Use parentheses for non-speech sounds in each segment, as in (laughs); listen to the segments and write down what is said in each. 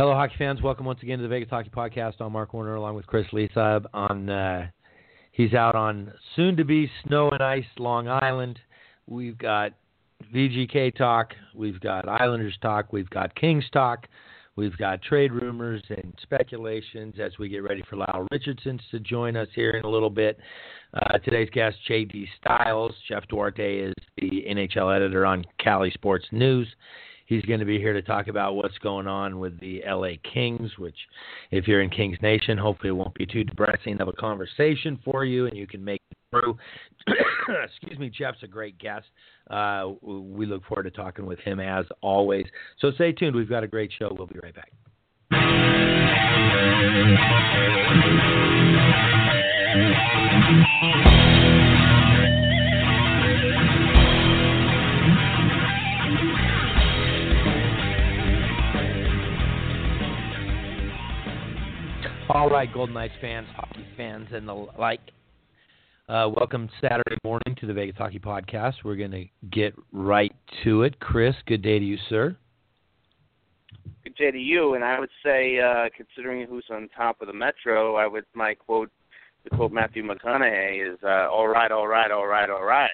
Hello, hockey fans. Welcome once again to the Vegas Hockey Podcast. I'm Mark Warner along with Chris Lisa. On uh, he's out on soon-to-be snow and ice Long Island. We've got VGK talk. We've got Islanders talk. We've got Kings talk. We've got trade rumors and speculations as we get ready for Lyle Richardson to join us here in a little bit. Uh, today's guest, J.D. Styles. Jeff Duarte is the NHL editor on Cali Sports News. He's going to be here to talk about what's going on with the LA Kings, which, if you're in Kings Nation, hopefully it won't be too depressing of a conversation for you and you can make it through. (coughs) Excuse me, Jeff's a great guest. Uh, we look forward to talking with him as always. So stay tuned. We've got a great show. We'll be right back. (laughs) All right, Golden Knights fans, hockey fans, and the like. Uh, welcome Saturday morning to the Vegas Hockey Podcast. We're going to get right to it. Chris, good day to you, sir. Good day to you. And I would say, uh, considering who's on top of the Metro, I would my quote, the quote Matthew McConaughey, is uh, "All right, all right, all right, all right."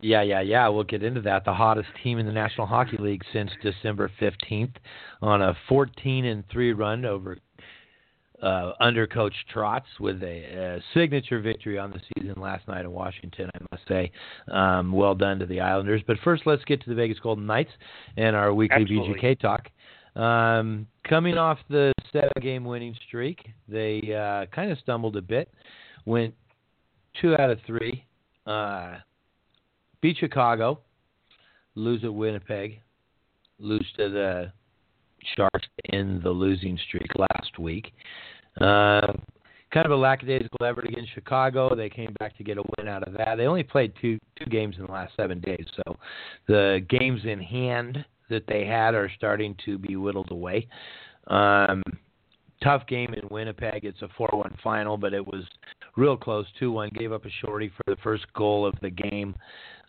Yeah, yeah, yeah. We'll get into that. The hottest team in the National Hockey League since December 15th on a 14 and 3 run over uh, under Coach Trotz with a, a, signature victory on the season last night in Washington, I must say. Um, well done to the Islanders. But first, let's get to the Vegas Golden Knights and our weekly Absolutely. VGK talk. Um, coming off the seven game winning streak, they uh, kind of stumbled a bit, went two out of three, uh, beat Chicago, lose at Winnipeg, lose to the Sharks in the losing streak last week. Uh, kind of a lackadaisical effort against Chicago. They came back to get a win out of that. They only played two two games in the last seven days, so the games in hand that they had are starting to be whittled away. Um, tough game in Winnipeg. It's a 4-1 final, but it was real close. 2-1. Gave up a shorty for the first goal of the game.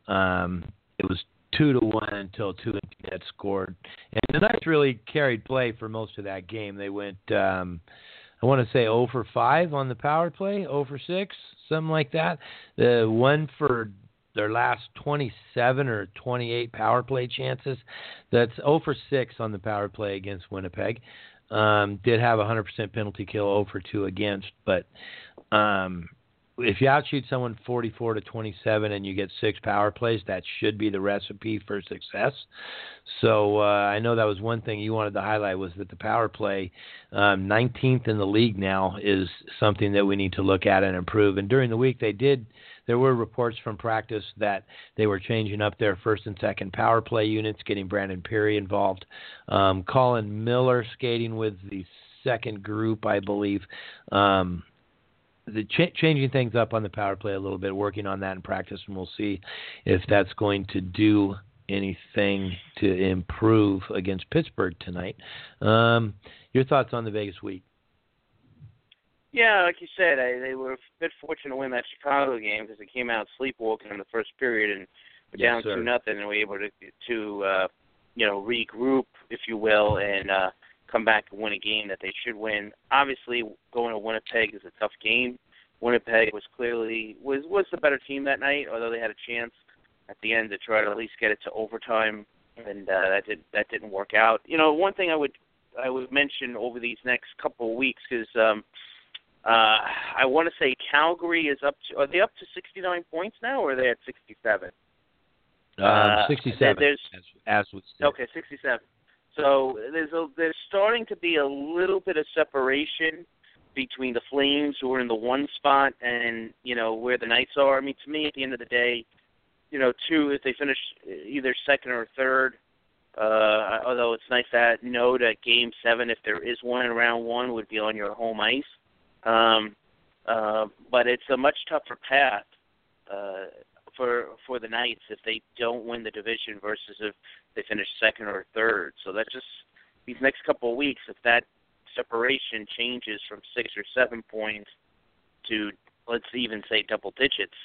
Um, it was two to one until two had scored, and the Knights really carried play for most of that game. They went, um, I want to say, 0 for five on the power play, 0 for six, something like that. The one for their last 27 or 28 power play chances. That's 0 for 6 on the power play against Winnipeg. Um, did have a 100% penalty kill 0 for 2 against, but um, if you outshoot someone 44 to 27 and you get six power plays, that should be the recipe for success. So uh, I know that was one thing you wanted to highlight was that the power play, um, 19th in the league now, is something that we need to look at and improve. And during the week, they did. There were reports from practice that they were changing up their first and second power play units, getting Brandon Pirri involved. Um, Colin Miller skating with the second group, I believe. Um, the ch- changing things up on the power play a little bit, working on that in practice, and we'll see if that's going to do anything to improve against Pittsburgh tonight. Um, your thoughts on the Vegas week? Yeah, like you said, I, they were a bit fortunate to win that Chicago game because they came out sleepwalking in the first period and were Yes, down sir. two nothing, and were able to to uh, you know regroup, if you will, and uh, come back and win a game that they should win. Obviously, going to Winnipeg is a tough game. Winnipeg was clearly was was the better team that night, although they had a chance at the end to try to at least get it to overtime, and uh, that did that didn't work out. You know, one thing I would I would mention over these next couple of weeks is um, uh, I want to say Calgary is up to are they up to 69 points now, or are they at 67? Um, Uh, 67, there's- as, as. Okay, 67. So there's a there's starting to be a little bit of separation between the Flames, who are in the one spot, and you know where the Knights are. I mean, to me, at the end of the day, you know, two if they finish either second or third. Uh, although it's nice to know that Game Seven, if there is one in round one, would be on your home ice. Um, uh, but it's a much tougher path uh, for for the Knights if they don't win the division versus if they finish second or third. So that's just these next couple of weeks. If that separation changes from six or seven points to let's even say double digits,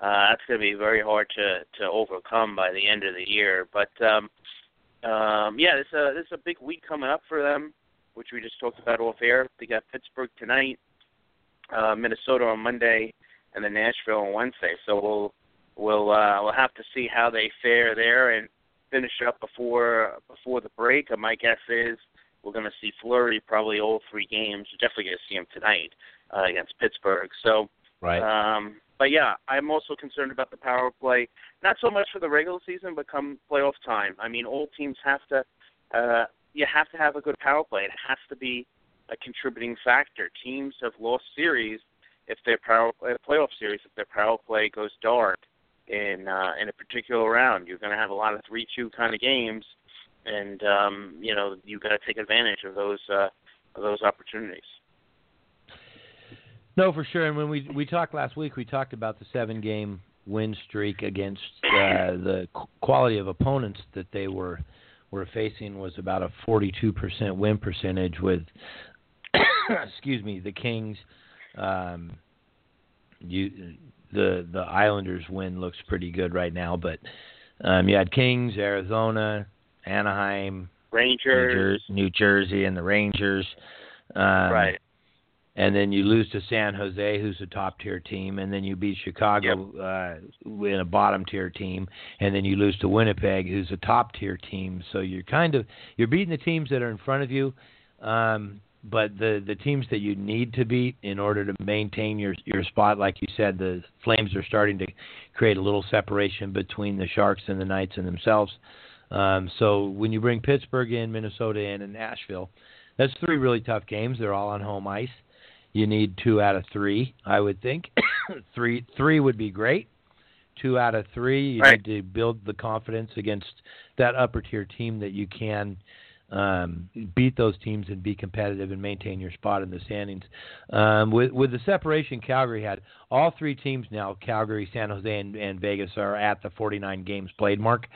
uh, that's going to be very hard to to overcome by the end of the year. But um, um, yeah, there's a there's a big week coming up for them which we just talked about off air. They got Pittsburgh tonight, uh, Minnesota on Monday, and then Nashville on Wednesday. So we'll we'll uh, we'll have to see how they fare there and finish up before before the break. my guess is we're going to see Fleury probably all three games. We're definitely going to see him tonight uh, against Pittsburgh. So, right. Um, but yeah, I'm also concerned about the power play. Not so much for the regular season, but come playoff time. I mean, all teams have to. Uh, you have to have a good power play. It has to be a contributing factor. Teams have lost series if their power uh, playoff series if their power play goes dark in uh, in a particular round. You're going to have a lot of three-two kind of games, and um, you know you've got to take advantage of those uh, of those opportunities. No, for sure. And when we we talked last week, we talked about the seven-game win streak against uh, the quality of opponents that they were were facing was about a 42% win percentage with (coughs) excuse me the Kings um, you the the Islanders win looks pretty good right now, but um, you had Kings, Arizona, Anaheim, Rangers, New, Jer- New Jersey, and the Rangers. Um, right. And then you lose to San Jose, who's a top tier team, and then you beat Chicago yep. uh, in a bottom tier team, and then you lose to Winnipeg, who's a top tier team. So you're kind of you're beating the teams that are in front of you. Um, but the the teams that you need to beat in order to maintain your your spot, like you said, the Flames are starting to create a little separation between the Sharks and the Knights and themselves. Um, so when you bring Pittsburgh in, Minnesota in, and Nashville, that's three really tough games. They're all on home ice. You need two out of three, I would think. (coughs) three three would be great. Two out of three, you right. need to build the confidence against that upper tier team that you can um, beat those teams and be competitive and maintain your spot in the standings. Um, with with the separation Calgary had, all three teams now, Calgary, San Jose, and, and Vegas, are at the 49 games played mark.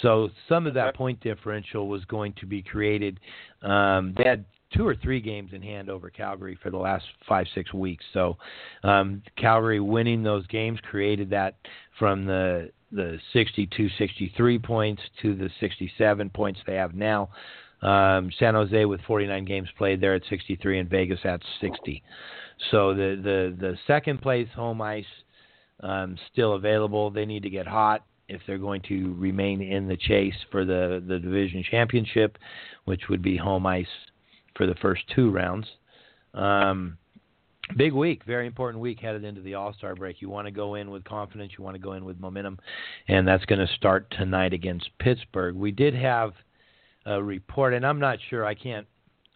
So some of that point differential was going to be created. Um, they had two or three games in hand over Calgary for the last five six weeks. So um, Calgary winning those games created that from the the 62 63 points to the 67 points they have now. Um, San Jose with 49 games played, there at 63, and Vegas at 60. So the the the second place home ice um, still available. They need to get hot if they're going to remain in the chase for the the division championship, which would be home ice for the first two rounds. Um, big week, very important week headed into the All Star break. You want to go in with confidence, you want to go in with momentum, and that's going to start tonight against Pittsburgh. We did have uh, report, and I'm not sure. I can't.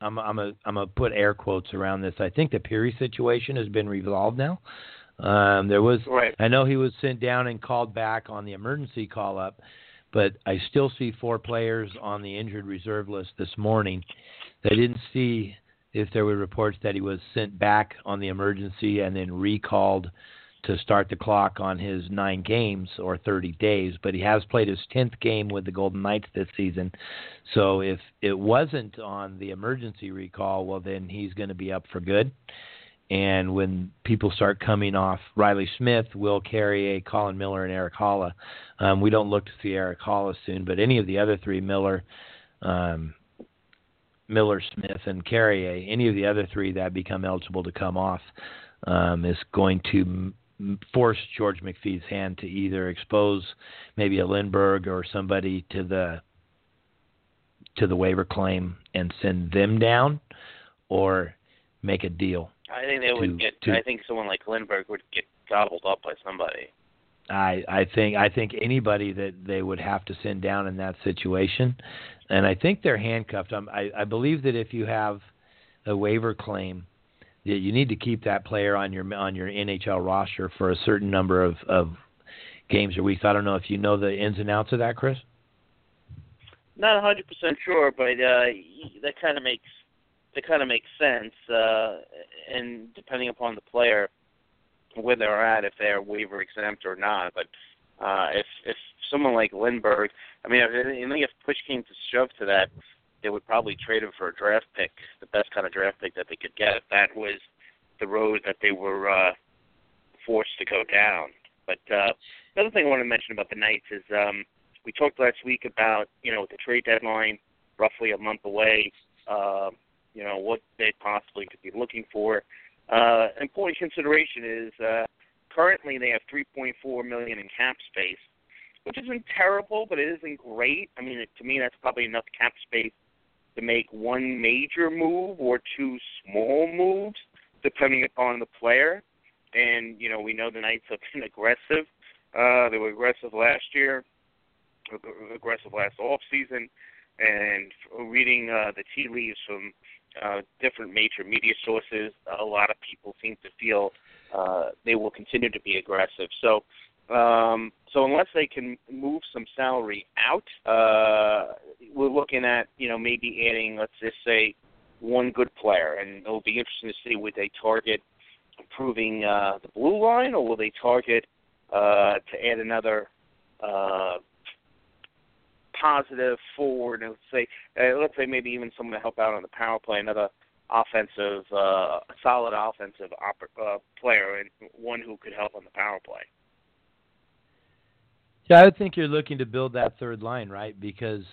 I'm I'm a I'm gonna put air quotes around this. I think the Pirri situation has been resolved now. Um, there was right. I know he was sent down and called back on the emergency call up, but I still see four players on the injured reserve list this morning. They didn't see if there were reports that he was sent back on the emergency and then recalled to start the clock on his nine games or 30 days, but he has played his 10th game with the Golden Knights this season. So if it wasn't on the emergency recall, well, then he's going to be up for good. And when people start coming off Riley Smith, Will Carrier, Colin Miller, and Erik Haula, um, we don't look to see Erik Haula soon, but any of the other three, Miller, um, Miller, Smith, and Carrier, any of the other three that become eligible to come off, um, is going to force George McPhee's hand to either expose maybe a Lindberg or somebody to the to the waiver claim and send them down, or make a deal. I think they to, would get. To, I think someone like Lindberg would get gobbled up by somebody. I I think I think anybody that they would have to send down in that situation, and I think they're handcuffed. I'm, I I believe that if you have a waiver claim you need to keep that player on your on your NHL roster for a certain number of, of games or weeks. I don't know if you know the ins and outs of that, Chris. Not hundred percent sure, but uh, that kind of makes that kind of makes sense. Uh, and depending upon the player, where they're at, if they're waiver exempt or not. But uh, if if someone like Lindberg, I mean, I think if push came to shove to that, they would probably trade him for a draft pick, the best kind of draft pick that they could get. That was the road that they were uh, forced to go down. But uh, the other thing I want to mention about the Knights is um, we talked last week about you know the trade deadline roughly a month away. Uh, you know what they possibly could be looking for. Uh, important consideration is uh, currently they have 3.4 million in cap space, which isn't terrible, but it isn't great. I mean, to me, that's probably enough cap space to make one major move or two small moves, depending upon the player. And you know, we know the Knights have been (laughs) aggressive. Uh, they were aggressive last year, aggressive last off season, and reading uh, the tea leaves from uh, different major media sources, a lot of people seem to feel uh, they will continue to be aggressive. So, um, so unless they can move some salary out, uh, we're looking at you know maybe adding, let's just say, one good player, and it'll be interesting to see would they target improving uh, the blue line, or will they target uh, to add another uh, positive forward, and let's say uh, let's say maybe even someone to help out on the power play, another offensive, uh, solid offensive op- uh, player, and one who could help on the power play. Yeah, I would think you're looking to build that third line, right? Because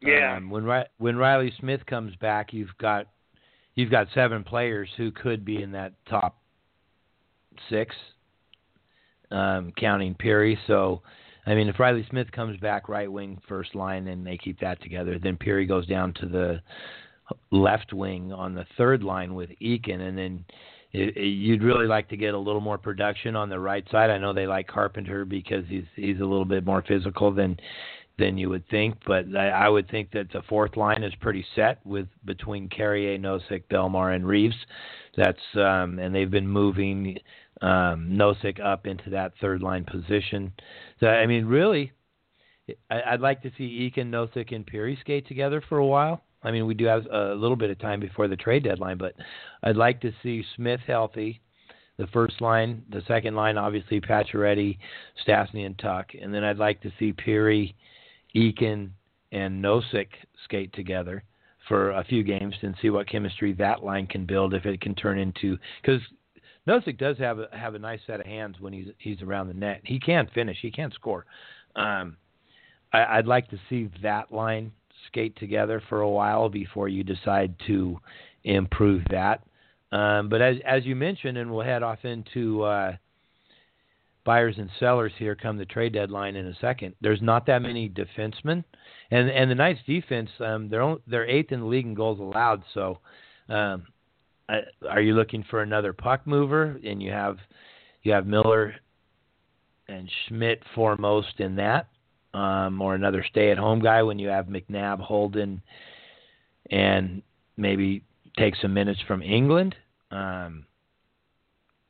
yeah, um, when when Riley Smith comes back, you've got you've got seven players who could be in that top six, um, counting Pirri. So I mean, if Riley Smith comes back right wing first line and they keep that together, then Pirri goes down to the left wing on the third line with Eakin, and then it, it, you'd really like to get a little more production on the right side. I know they like Carpenter because he's he's a little bit more physical than than you would think, but I, I would think that the fourth line is pretty set with between Carrier, Nosek, Bellemare, and Reaves. That's um, and they've been moving um, Nosek up into that third line position. So I mean, really, I, I'd like to see Eakin, Nosek, and Pirri skate together for a while. I mean, we do have a little bit of time before the trade deadline, but I'd like to see Smith healthy. The first line, the second line, obviously Pacioretty, Stastny, and Tuch, and then I'd like to see Pirri, Eakin, and Nosek skate together for a few games and see what chemistry that line can build if it can turn into because Nosek does have a, have a nice set of hands when he's he's around the net. He can finish. He can score. Um, I, I'd like to see that line skate together for a while before you decide to improve that. Um, but as as you mentioned, and we'll head off into uh, buyers and sellers here come the trade deadline in a second. There's not that many defensemen, and and the Knights defense um, they're only, they're eighth in the league in goals allowed. So um, are you looking for another puck mover? And you have you have Miller and Schmidt foremost in that, um, or another stay-at-home guy when you have McNabb, Holden, and maybe take some minutes from Engelland. Um,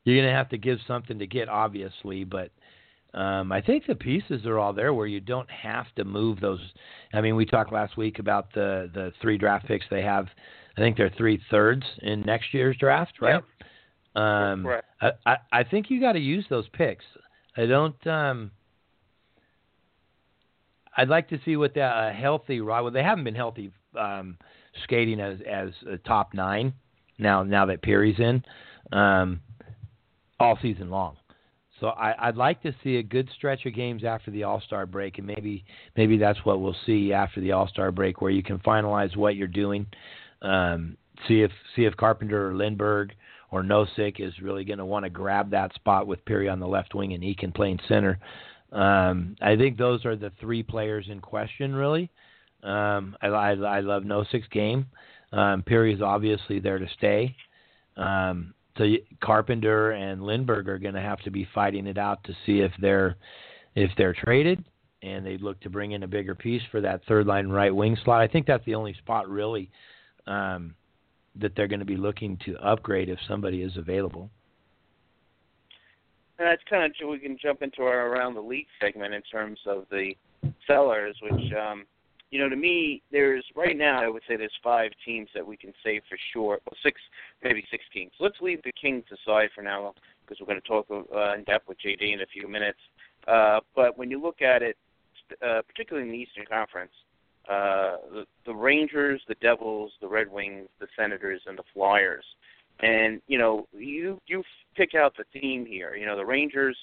you're going to have to give something to get, obviously, but um, I think the pieces are all there where you don't have to move those. I mean, we talked last week about the the three draft picks they have I think they're three thirds in next year's draft, right? Yep. Um, I, I, I think you got to use those picks. I don't. Um, I'd like to see what that a healthy ride. Well, they haven't been healthy um, skating as as a top nine now. Now that Pirri's in, um, all season long. So I, I'd like to see a good stretch of games after the All Star break, and maybe maybe that's what we'll see after the All Star break, where you can finalize what you're doing um, see if see if Carpenter or Lindberg or Nosek is really going to want to grab that spot with Pirri on the left wing and Eakin playing center. Um, I think those are the three players in question, really. Um, I, I, I love Nosek's game. Um, Pirri is obviously there to stay. Um, so Carpenter and Lindberg are going to have to be fighting it out to see if they're if they're traded and they look to bring in a bigger piece for that third line right wing slot. I think that's the only spot really um, that they're going to be looking to upgrade if somebody is available. And that's kind of we can jump into our around the league segment in terms of the sellers, which um, you know to me there's right now I would say there's five teams that we can say for sure, well six maybe six teams. Let's leave the Kings aside for now because we're going to talk uh, in depth with JD in a few minutes. Uh, but when you look at it, uh, particularly in the Eastern Conference, uh, the, the Rangers, the Devils, the Red Wings, the Senators, and the Flyers. And you know, you you pick out the theme here. You know, the Rangers.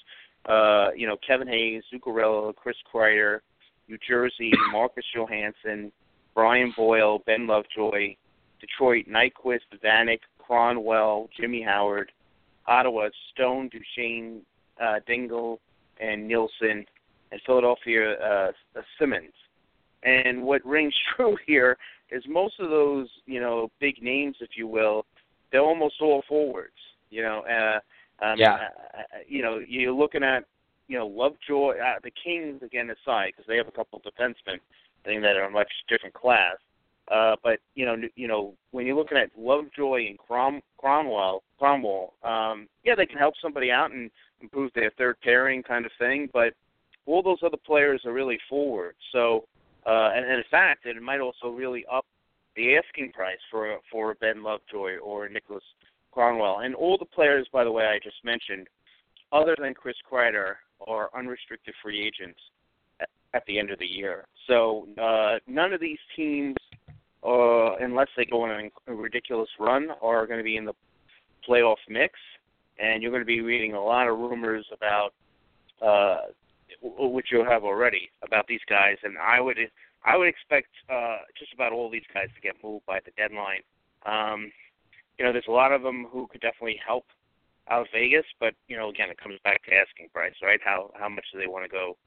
Uh, you know, Kevin Hayes, Zuccarello, Chris Kreider, New Jersey, (coughs) Marcus Johansson, Brian Boyle, Ben Lovejoy, Detroit, Nyquist, Vanek, Kronwall, Jimmy Howard. Ottawa, Stone, Duchene, uh, Dzingel, and Nielsen. And Philadelphia, uh, uh, Simmonds. And what rings (laughs) true here is most of those, you know, big names, if you will, they're almost all forwards. You know, uh, um, yeah. Uh, uh you know, you're looking at, you know, Lovejoy, uh, the Kings again aside, because they have a couple of defensemen, I think that are a much different class. Uh, but you know, you know, when you're looking at Lovejoy and Crom- Kronwall, Kronwall, um, yeah, they can help somebody out and improve their third pairing kind of thing. But all those other players are really forward. So, uh, and, and in fact, it might also really up the asking price for for Ben Lovejoy or Nicholas Kronwall. And all the players, by the way, I just mentioned, other than Chris Kreider, are unrestricted free agents at, at the end of the year. So uh, none of these teams, uh, unless they go on a, ridiculous run, are going to be in the playoff mix. And you're going to be reading a lot of rumors about, uh, which you'll have already, about these guys. And I would I would expect uh, just about all these guys to get moved by the deadline. Um, you know, there's a lot of them who could definitely help out Vegas, but you know, again, it comes back to asking price, right? How how much do they want to go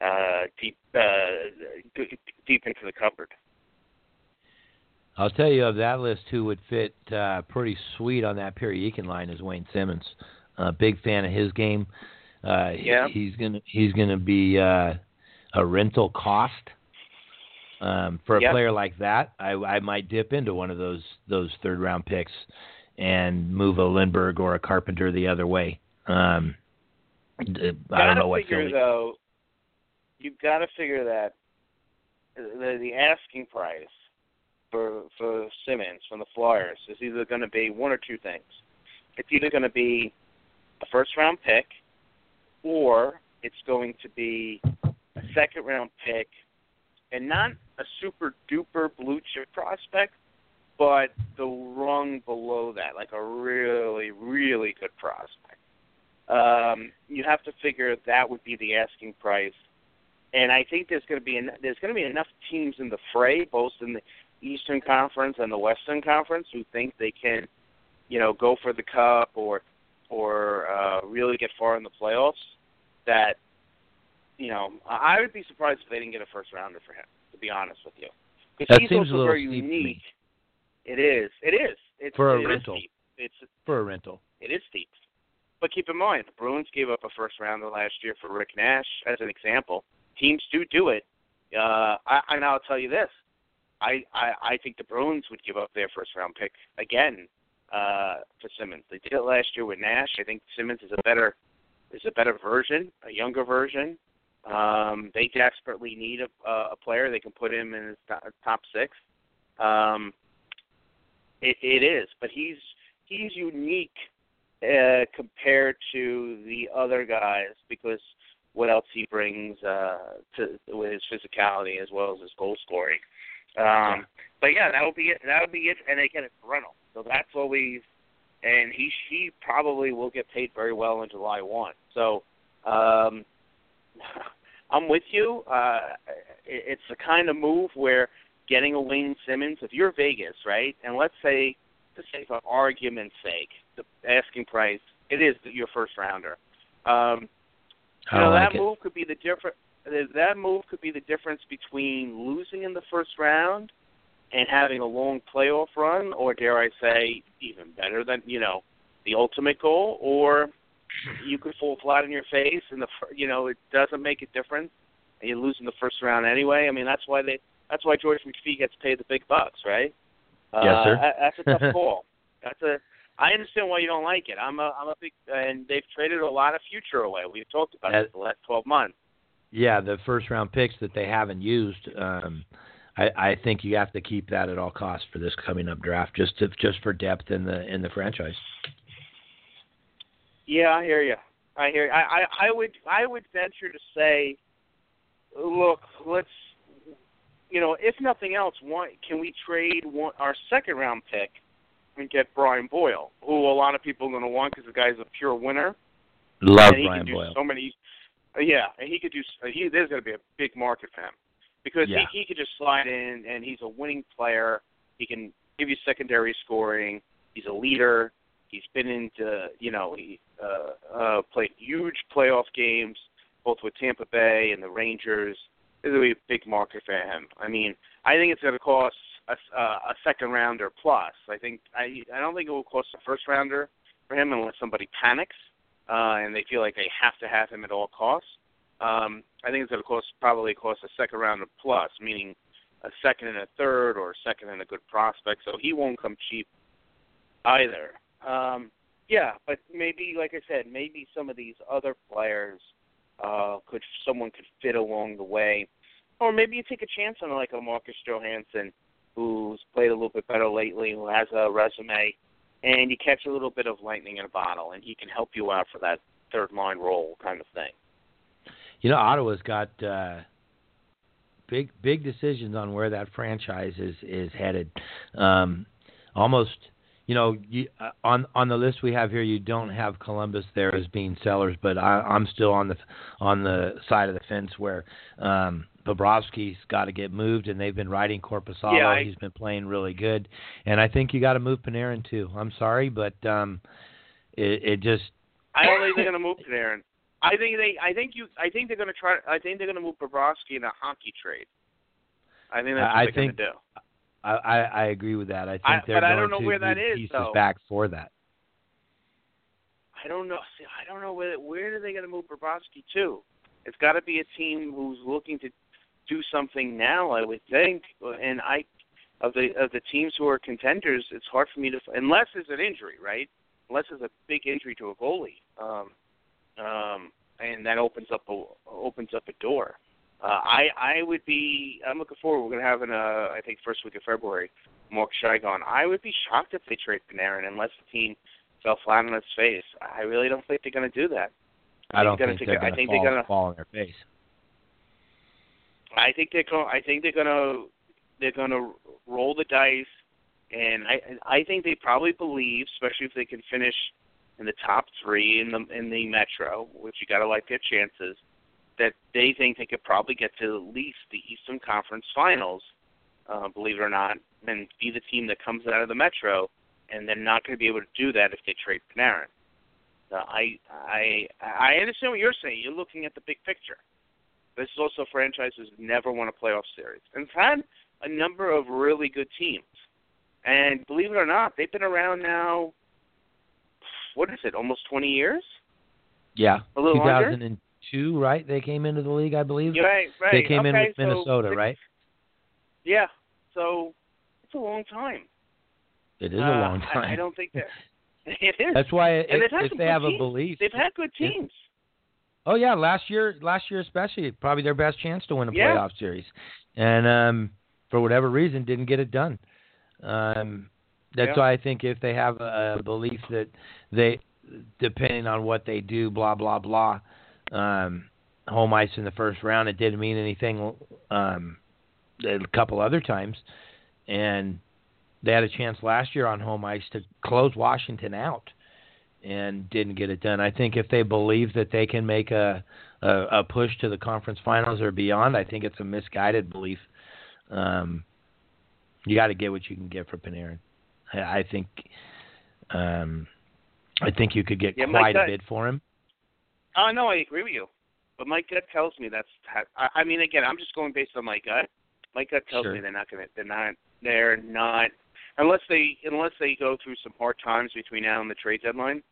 uh, deep uh, deep into the cupboard? I'll tell you of that list who would fit uh, pretty sweet on that Pirri Eakin line is Wayne Simmonds. Uh, big fan of his game. Uh, yeah. He's gonna he's gonna be uh, a rental cost um, for a yep. player like that, I, I might dip into one of those those third round picks and move a Lindberg or a Carpenter the other way. Um, I don't know what figure, Philly. though. You've got to figure that the, the asking price for for Simmonds from the Flyers is either going to be one or two things. It's either going to be a first round pick, or it's going to be a second round pick and not a super duper blue chip prospect, but the rung below that, like a really, really good prospect. Um, you have to figure that would be the asking price, and I think there's going to be en- there's going to be enough teams in the fray, both in the Eastern Conference and the Western Conference, who think they can, you know, go for the cup or or uh, really get far in the playoffs. That you know, I would be surprised if they didn't get a first rounder for him. To be honest with you, because he's also a very unique. It is. It is. It's, for a it rental. Steep. It's for a rental. It is steep. But keep in mind, the Bruins gave up a first rounder last year for Rick Nash, as an example. Teams do do it. Uh, I, and I'll tell you this: I, I I think the Bruins would give up their first round pick again uh, for Simmonds. They did it last year with Nash. I think Simmonds is a better is a better version, a younger version. Um, they desperately need a, a player they can put him in his top six. Um, it, it is, but he's he's unique uh, compared to the other guys because what else he brings uh, to with his physicality as well as his goal scoring. Um, but yeah, that'll be it. That'll be it. And again, it's rental, so that's always. And he he probably will get paid very well in July one. So um, I'm with you. Uh, it's the kind of move where getting a Wayne Simmonds, if you're Vegas, right, and let's say, just say for argument's sake, the asking price, it is your first rounder. Um, you know, like that it. move could be the different. That move could be the difference between losing in the first round and having a long playoff run, or dare I say, even better than you know, the ultimate goal, or you could fall flat on your face, and the you know it doesn't make a difference, and you lose in the first round anyway. I mean that's why they that's why George McPhee gets paid the big bucks, right? Yes, sir. Uh, that's a tough (laughs) call. That's a I understand why you don't like it. I'm a I'm a big and they've traded a lot of future away. We've talked about That- it the last 12 months. Yeah, the first round picks that they haven't used. Um, I, I think you have to keep that at all costs for this coming up draft, just to, just for depth in the in the franchise. Yeah, I hear you. I hear. You. I, I I would I would venture to say, look, let's you know, if nothing else, one can we trade one our second round pick and get Brian Boyle, who a lot of people are going to want because the guy's a pure winner. Love and he Brian can do Boyle. so many. Yeah, and he could do. He there's going to be a big market for him because Yeah. he he could just slide in and he's a winning player. He can give you secondary scoring. He's a leader. He's been into, you know, he uh, uh, played huge playoff games, both with Tampa Bay and the Rangers. This will be a big market for him. I mean, I think it's going to cost a, uh, a second rounder plus. I think I I don't think it will cost a first rounder for him unless somebody panics uh, and they feel like they have to have him at all costs. Um, I think it's going to cost probably cost a second rounder plus, meaning a second and a third or a second and a good prospect. So he won't come cheap either. Um, yeah, but maybe, like I said, maybe some of these other players uh, could someone could fit along the way, or maybe you take a chance on like a Marcus Johansson who's played a little bit better lately, who has a resume, and you catch a little bit of lightning in a bottle, and he can help you out for that third line role kind of thing. You know, Ottawa's got uh, big big decisions on where that franchise is is headed. Um, almost, you know, you, uh, on on the list we have here, you don't have Columbus there as being sellers, but I, I'm still on the on the side of the fence where um, Bobrovsky's got to get moved, and they've been riding Korpisalo. Yeah, I, He's been playing really good, and I think you got to move Panarin too. I'm sorry, but um, it, it just. I don't think they're going to move Panarin. I think they. I think you. I think they're going to try. I think they're going to move Bobrovsky in a hockey trade. I think that's what I they're think, going to do. I, I I agree with that. I think I- they're going don't know to where that is, pieces though. back for that. I don't know. See, I don't know where where are they going to move Bobrovsky to. It's got to be a team who's looking to do something now. I would think, and I of the of the teams who are contenders, it's hard for me to unless there's an injury, right? Unless there's a big injury to a goalie, um, um, and that opens up a opens up a door. Uh, I I would be. I'm looking forward. We're going to have in uh, I think first week of February, Mark Shigon. I would be shocked if they trade Panarin unless the team fell flat on its face. I really don't think they're going to do that. I don't think they're going to I think they're gonna- fall on their face. I think they're gonna. I think they're going to they're going to roll the dice, and I I think they probably believe, especially if they can finish in the top three in the in the Metro, which you got to like their chances, that they think they could probably get to at least the Eastern Conference Finals, uh, believe it or not, and be the team that comes out of the Metro, and they're not going to be able to do that if they trade Panarin. Uh, I I I understand what you're saying. You're looking at the big picture. This is also a franchise who's never won a playoff series and it's had a number of really good teams. And believe it or not, they've been around now. What is it? Almost 20 years. Yeah, A little under? 2002, right? They came into the league, I believe. Right, right. They came in with Minnesota, six- right? Yeah. So it's a long time. It is Uh, a long time. I, don't think that (laughs) it is. That's why and if, they've had if they have a belief, They've had good teams. Oh yeah, last year, last year especially, probably their best chance to win a Yeah. playoff series, and um, for whatever reason, didn't get it done. Um, that's Yeah. why I think if they have a belief that they, depending on what they do, blah blah blah, um, home ice in the first round, it didn't mean anything. Um, a couple other times, and they had a chance last year on home ice to close Washington out and didn't get it done. I think if they believe that they can make a a, a push to the conference finals or beyond, I think it's a misguided belief. Um, you got to get what you can get for Panarin. I, I think um, I think you could get Yeah, quite a bid for him. Oh no, I agree with you. But my gut tells me that's. ha- I, I mean, again, I'm just going based on my gut. My gut tells Sure. me they're not going to. They're not. They're not. Unless they unless they go through some hard times between now and the trade deadline.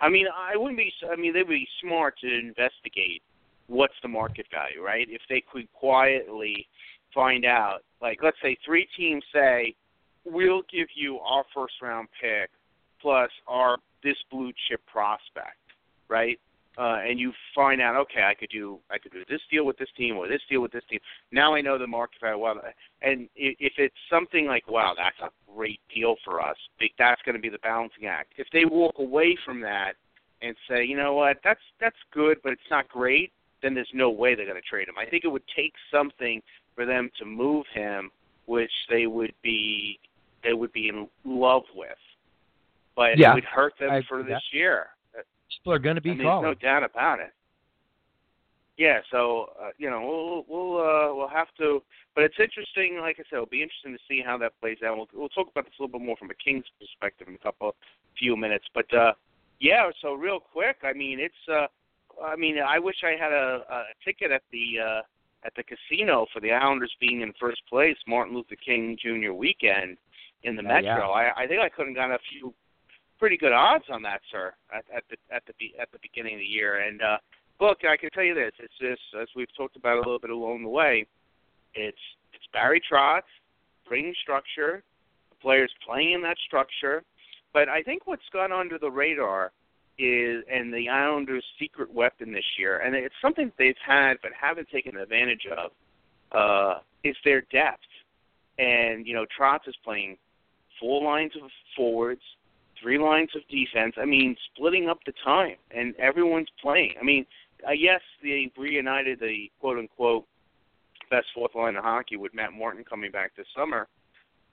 I mean, I wouldn't be. I mean, they would be smart to investigate what's the market value, right? If they could quietly find out, like, let's say three teams say, we'll give you our first round pick plus our this blue chip prospect, right? Uh, and you find out, okay, I could do I could do this deal with this team or this deal with this team. Now I know the market value. Well, and if it's something like, wow, that's a great deal for us, that's going to be the balancing act. If they walk away from that and say, you know what, that's that's good, but it's not great, then there's no way they're going to trade him. I think it would take something for them to move him, which they would be they would be in love with, but Yeah, it would hurt them I for this year. People are going to be mean, calling. there's no doubt about it. yeah, so uh, you know we'll we'll uh, we'll have to, but it's interesting. Like I said, it'll be interesting to see how that plays out. We'll we'll talk about this a little bit more from a Kings perspective in a couple few minutes. But uh, yeah, so real quick, I mean it's uh, I mean I wish I had a, a ticket at the uh, at the casino for the Islanders being in first place, Martin Luther King Jr. weekend in the Oh, Metro. yeah. I, I think I could have gotten a few pretty good odds on that, sir, at, at the at the at the beginning of the year. And uh, look, I can tell you this: it's just as we've talked about a little bit along the way. It's it's Barry Trotz bringing structure, the players playing in that structure. But I think what's gone under the radar is, and the Islanders' secret weapon this year, and it's something they've had but haven't taken advantage of, uh, is their depth. And you know, Trotz is playing four lines of forwards, three lines of defense. I mean, splitting up the time, and everyone's playing. I mean, uh, yes, they reunited the quote unquote best fourth line of hockey with Matt Martin coming back this summer,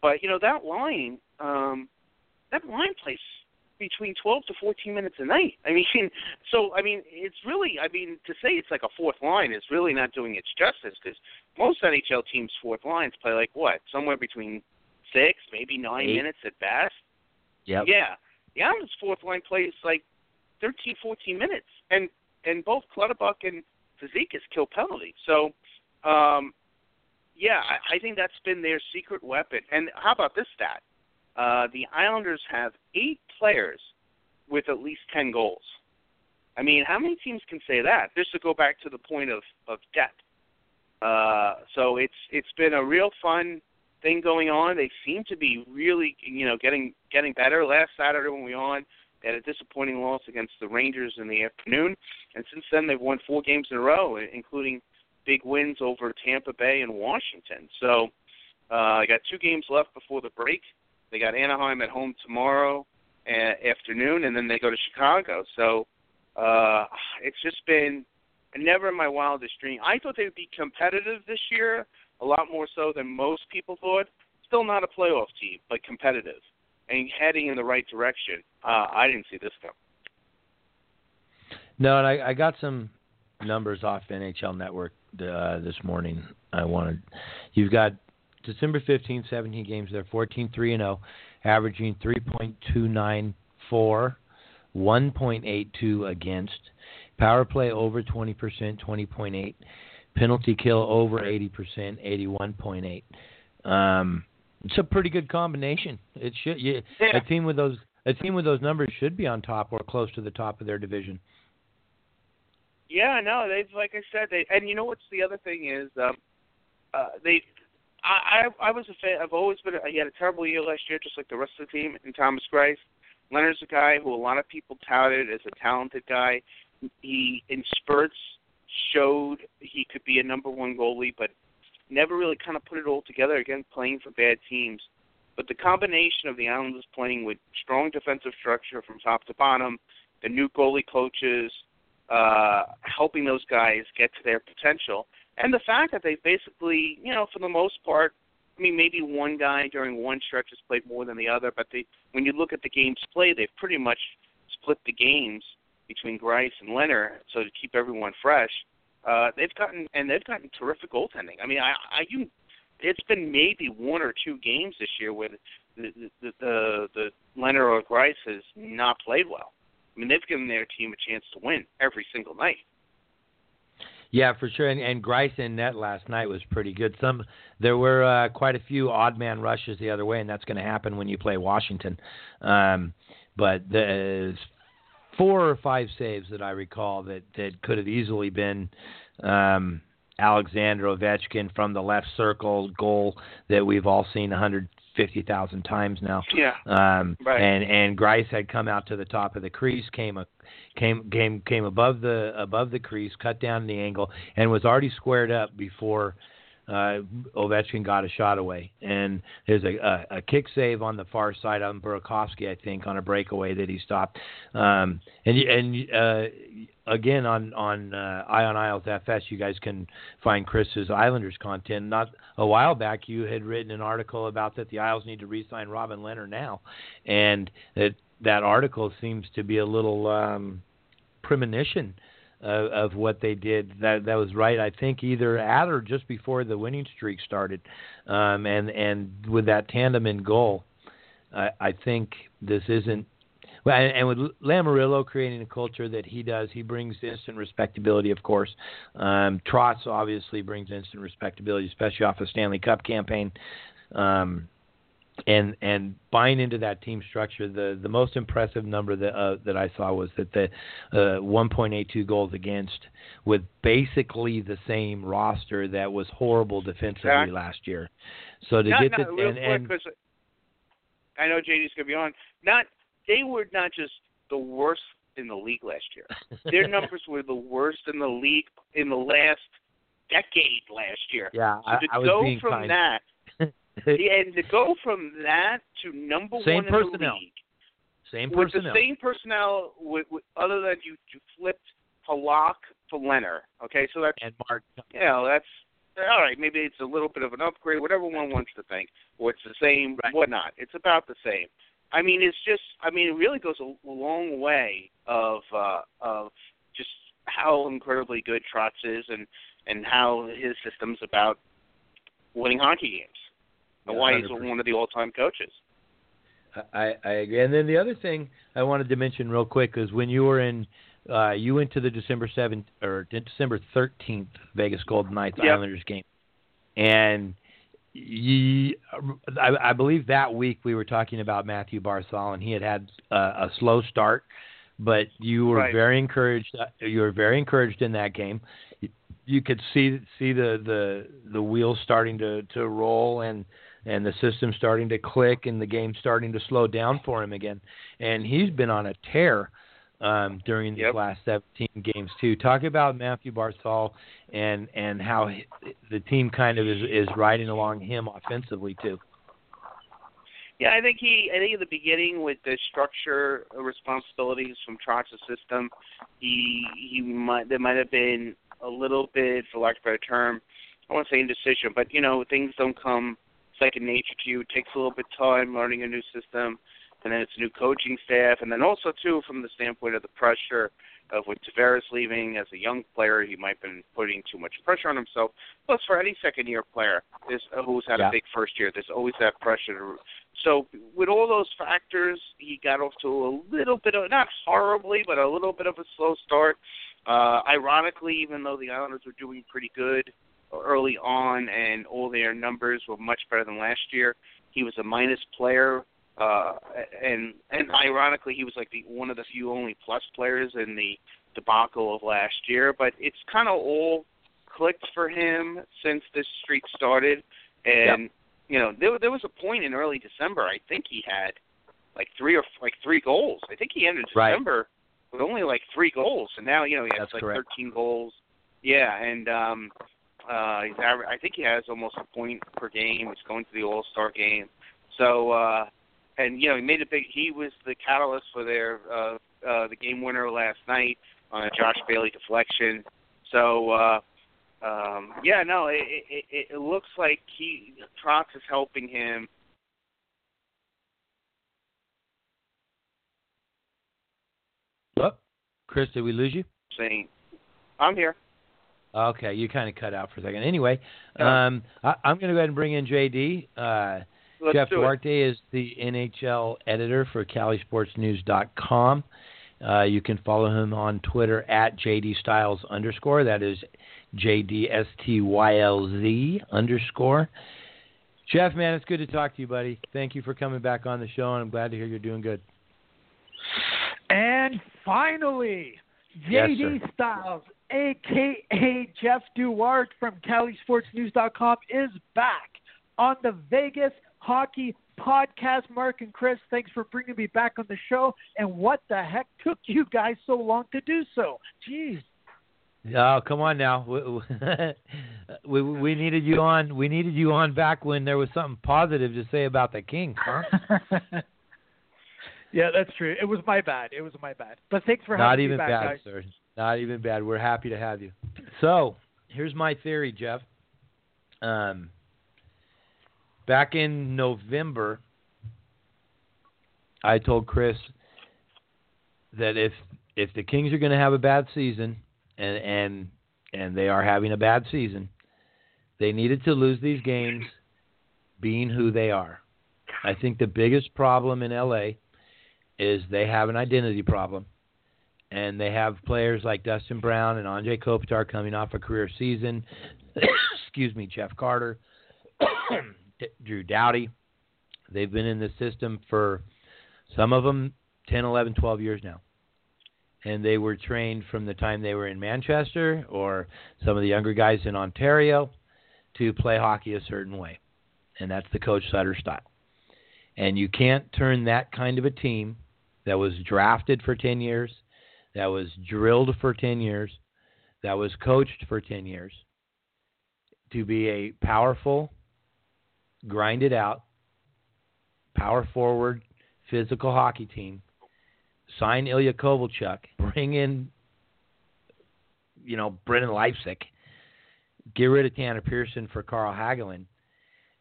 but you know that line, um, that line plays between 12 to 14 minutes a night. I (laughs) mean, so I mean, it's really, I mean, to say it's like a fourth line is really not doing its justice because most NHL teams' fourth lines play like what, somewhere between six, maybe nine Eight. minutes at best. Yep. Yeah, the Islanders' fourth line plays like 13, 14 minutes, and and both Clutterbuck and Cizikas kill penalties. So, um, yeah, I, I think that's been their secret weapon. And how about this stat? Uh, the Islanders have eight players with at least ten goals. I mean, how many teams can say that? Just to go back to the point of of depth. Uh, so it's it's been a real fun thing going on. They seem to be really, you know, getting getting better. Last Saturday when we on, they had a disappointing loss against the Rangers in the afternoon, and since then they've won four games in a row, including big wins over Tampa Bay and Washington. So uh, got two games left before the break. They got Anaheim at home tomorrow uh, afternoon, and then they go to Chicago. So uh, it's just been never in my wildest dream. I thought they would be competitive this year, a lot more so than most people thought. Still not a playoff team, but competitive and heading in the right direction. Uh, I didn't see this coming. No, and I, I got some numbers off NHL Network uh, this morning. I wanted. You've got December 15, 17 games there, 14 3 and 0, averaging 3.294, 1.82 against, power play over 20%, 20.8, penalty kill over 80%, 81.8. Um, it's a pretty good combination. It should you, Yeah. a team with those a team with those numbers should be on top or close to the top of their division. Yeah, no, they've like I said, they and you know what's the other thing is, um, uh, they. I, I I was a fan. I've always been. He had a terrible year last year, just like the rest of the team. And Thomas Greiss, Lehner's a guy who a lot of people touted as a talented guy. He in spurts showed he could be a number one goalie, but never really kind of put it all together. Again, playing for bad teams. But the combination of the Islanders playing with strong defensive structure from top to bottom, the new goalie coaches, uh, helping those guys get to their potential, and the fact that they basically, you know, for the most part, I mean, maybe one guy during one stretch has played more than the other, but they, when you look at the games played, they've pretty much split the games between Greiss and Lehner, so to keep everyone fresh. Uh, they've gotten and they've gotten terrific goaltending. I mean, I, I you, it's been maybe one or two games this year where the the the, the, the Lehner or Greiss has not played well. I mean, they've given their team a chance to win every single night. Yeah, for sure. And, and Greiss in net last night was pretty good. Some there were uh, quite a few odd man rushes the other way, and that's going to happen when you play Washington. Um, but there's four or five saves that I recall that that could have easily been um, Alexander Ovechkin from the left circle goal that we've all seen 150,000 times now. Yeah. Um, Right. And and Greiss had come out to the top of the crease, came a, came came came above the above the crease, cut down the angle, and was already squared up before uh, Ovechkin got a shot away. And there's a, a, a kick save on the far side on Burakovsky, I think, on a breakaway that he stopped. Um, and and uh, again on on uh, Ion Isles FS, you guys can find Chris's Islanders content. Not a while back, you had written an article about that the Isles need to re-sign Robin Lehner now, and that that article seems to be a little um, premonition uh, of what they did. That that was right. I think either at or just before the winning streak started, um, and and with that tandem in goal, I, I think this isn't. Well, and, and with Lamoriello creating a culture that he does, he brings instant respectability. Of course, um, Trotz obviously brings instant respectability, especially off a Stanley Cup campaign. Um, and and buying into that team structure, the the most impressive number that uh, that I saw was that the uh, 1.82 goals against with basically the same roster that was horrible defensively last year. So to not, get not, the real and, quick, I know JD's gonna be on. Not they were not just the worst in the league last year. Their (laughs) numbers were the worst in the league in the last decade last year. yeah, So I, to I was go being from kind. that (laughs) and to go from that to number Same one in the league same with personnel. the same personnel, with, with, other than you, you flipped Halak to Lehner. Okay, so that's and Mark. you know that's all right. Maybe it's a little bit of an upgrade, whatever one wants to think, or it's the same, Right. whatnot. It's about the same. I mean, it's just. I mean, it really goes a long way of uh, of just how incredibly good Trotz is, and and how his system's about winning hockey games, and why he's 100%. one of the all-time coaches. I, I agree. And then the other thing I wanted to mention real quick is when you were in, uh, you went to the December seventh or December thirteenth Vegas Golden Knights Yep. Islanders game, and you, I, I believe that week we were talking about Mathew Barzal, and he had had uh, a slow start, but you were Right. very encouraged. uh, You were very encouraged in that game. You, you could see see the the the wheels starting to to roll and and the system starting to click and the game starting to slow down for him again. And he's been on a tear um, during these Yep. last 17 games too. Talk about Mathew Barzal and and how he, the team kind of is is riding along him offensively too. Yeah, I think he. I think at the beginning with the structure responsibilities from Trotz's system, he he might there might have been a little bit, for lack of a better term, I won't say indecision, but you know things don't come second nature to you. It takes a little bit of time learning a new system, and then it's a new coaching staff, and then also too from the standpoint of the pressure of with Tavares leaving as a young player, he might have been putting too much pressure on himself. Plus, for any second year player there's, uh, who's had Yeah. a big first year, there's always that pressure to so with all those factors, he got off to a little bit of not horribly, but a little bit of a slow start. Uh, ironically, even though the Islanders were doing pretty good early on and all their numbers were much better than last year, he was a minus player. Uh, and and ironically, he was like the one of the few only plus players in the debacle of last year. But it's kind of all clicked for him since this streak started, and you know, there there was a point in early December. I think he had like three or like three goals. I think he ended Right. December with only like three goals, and now you know he has That's like correct. 13 goals. Yeah, and um, uh, he's aver- I think he has almost a point per game. He's going to the All Star game, so uh, and you know he made a big. He was the catalyst for their uh, uh, the game winner last night on a Josh Bailey deflection. So. uh um, yeah, no, it, it, it, looks like he Trotz is helping him. Oh, Chris, did we lose you? Saying, "I'm here." Okay, you kind of cut out for a second. Anyway, Yeah. um, I, I'm going to go ahead and bring in JD. Uh, Let's Jeff. Duarte is the NHL editor for CaliSportsNews.com. Uh, you can follow him on Twitter at JDStyles underscore. That is JDSTYLZ underscore. Jeff, man, it's good to talk to you, buddy. Thank you for coming back on the show, and I'm glad to hear you're doing good. And finally, Yes, JD Styles, aka Jeff Duarte from CaliSportsNews.com, is back on the Vegas Hockey Podcast. Mark and Chris, thanks for bringing me back on the show. And what the heck took you guys so long to do so? Jeez. Oh, come on now. We, (laughs) we we needed you on. We needed you on back when there was something positive to say about the Kings, huh? (laughs) yeah, that's true. It was my bad. It was my bad. But thanks for Not having even me back, bad, guys. sir. Not even bad. We're happy to have you. So, here's my theory, Jeff. Um, back in November, I told Chris that if if the Kings are going to have a bad season and and and they are having a bad season. They needed to lose these games, being who they are. I think the biggest problem in LA is they have an identity problem, and they have players like Dustin Brown and Anze Kopitar coming off a career season. (coughs) Excuse me, Jeff Carter, (coughs) Drew Doughty. They've been in the system for some of them 10, 11, 12 years now. And they were trained from the time they were in Manchester or some of the younger guys in Ontario to play hockey a certain way. And that's the Coach Sutter style. And you can't turn that kind of a team that was drafted for 10 years, that was drilled for 10 years, that was coached for 10 years to be a powerful, grinded out, power forward, physical hockey team, sign Ilya Kovalchuk, (laughs) bring in, you know, Brendan Leipsic, get rid of Tanner Pearson for Carl Hagelin,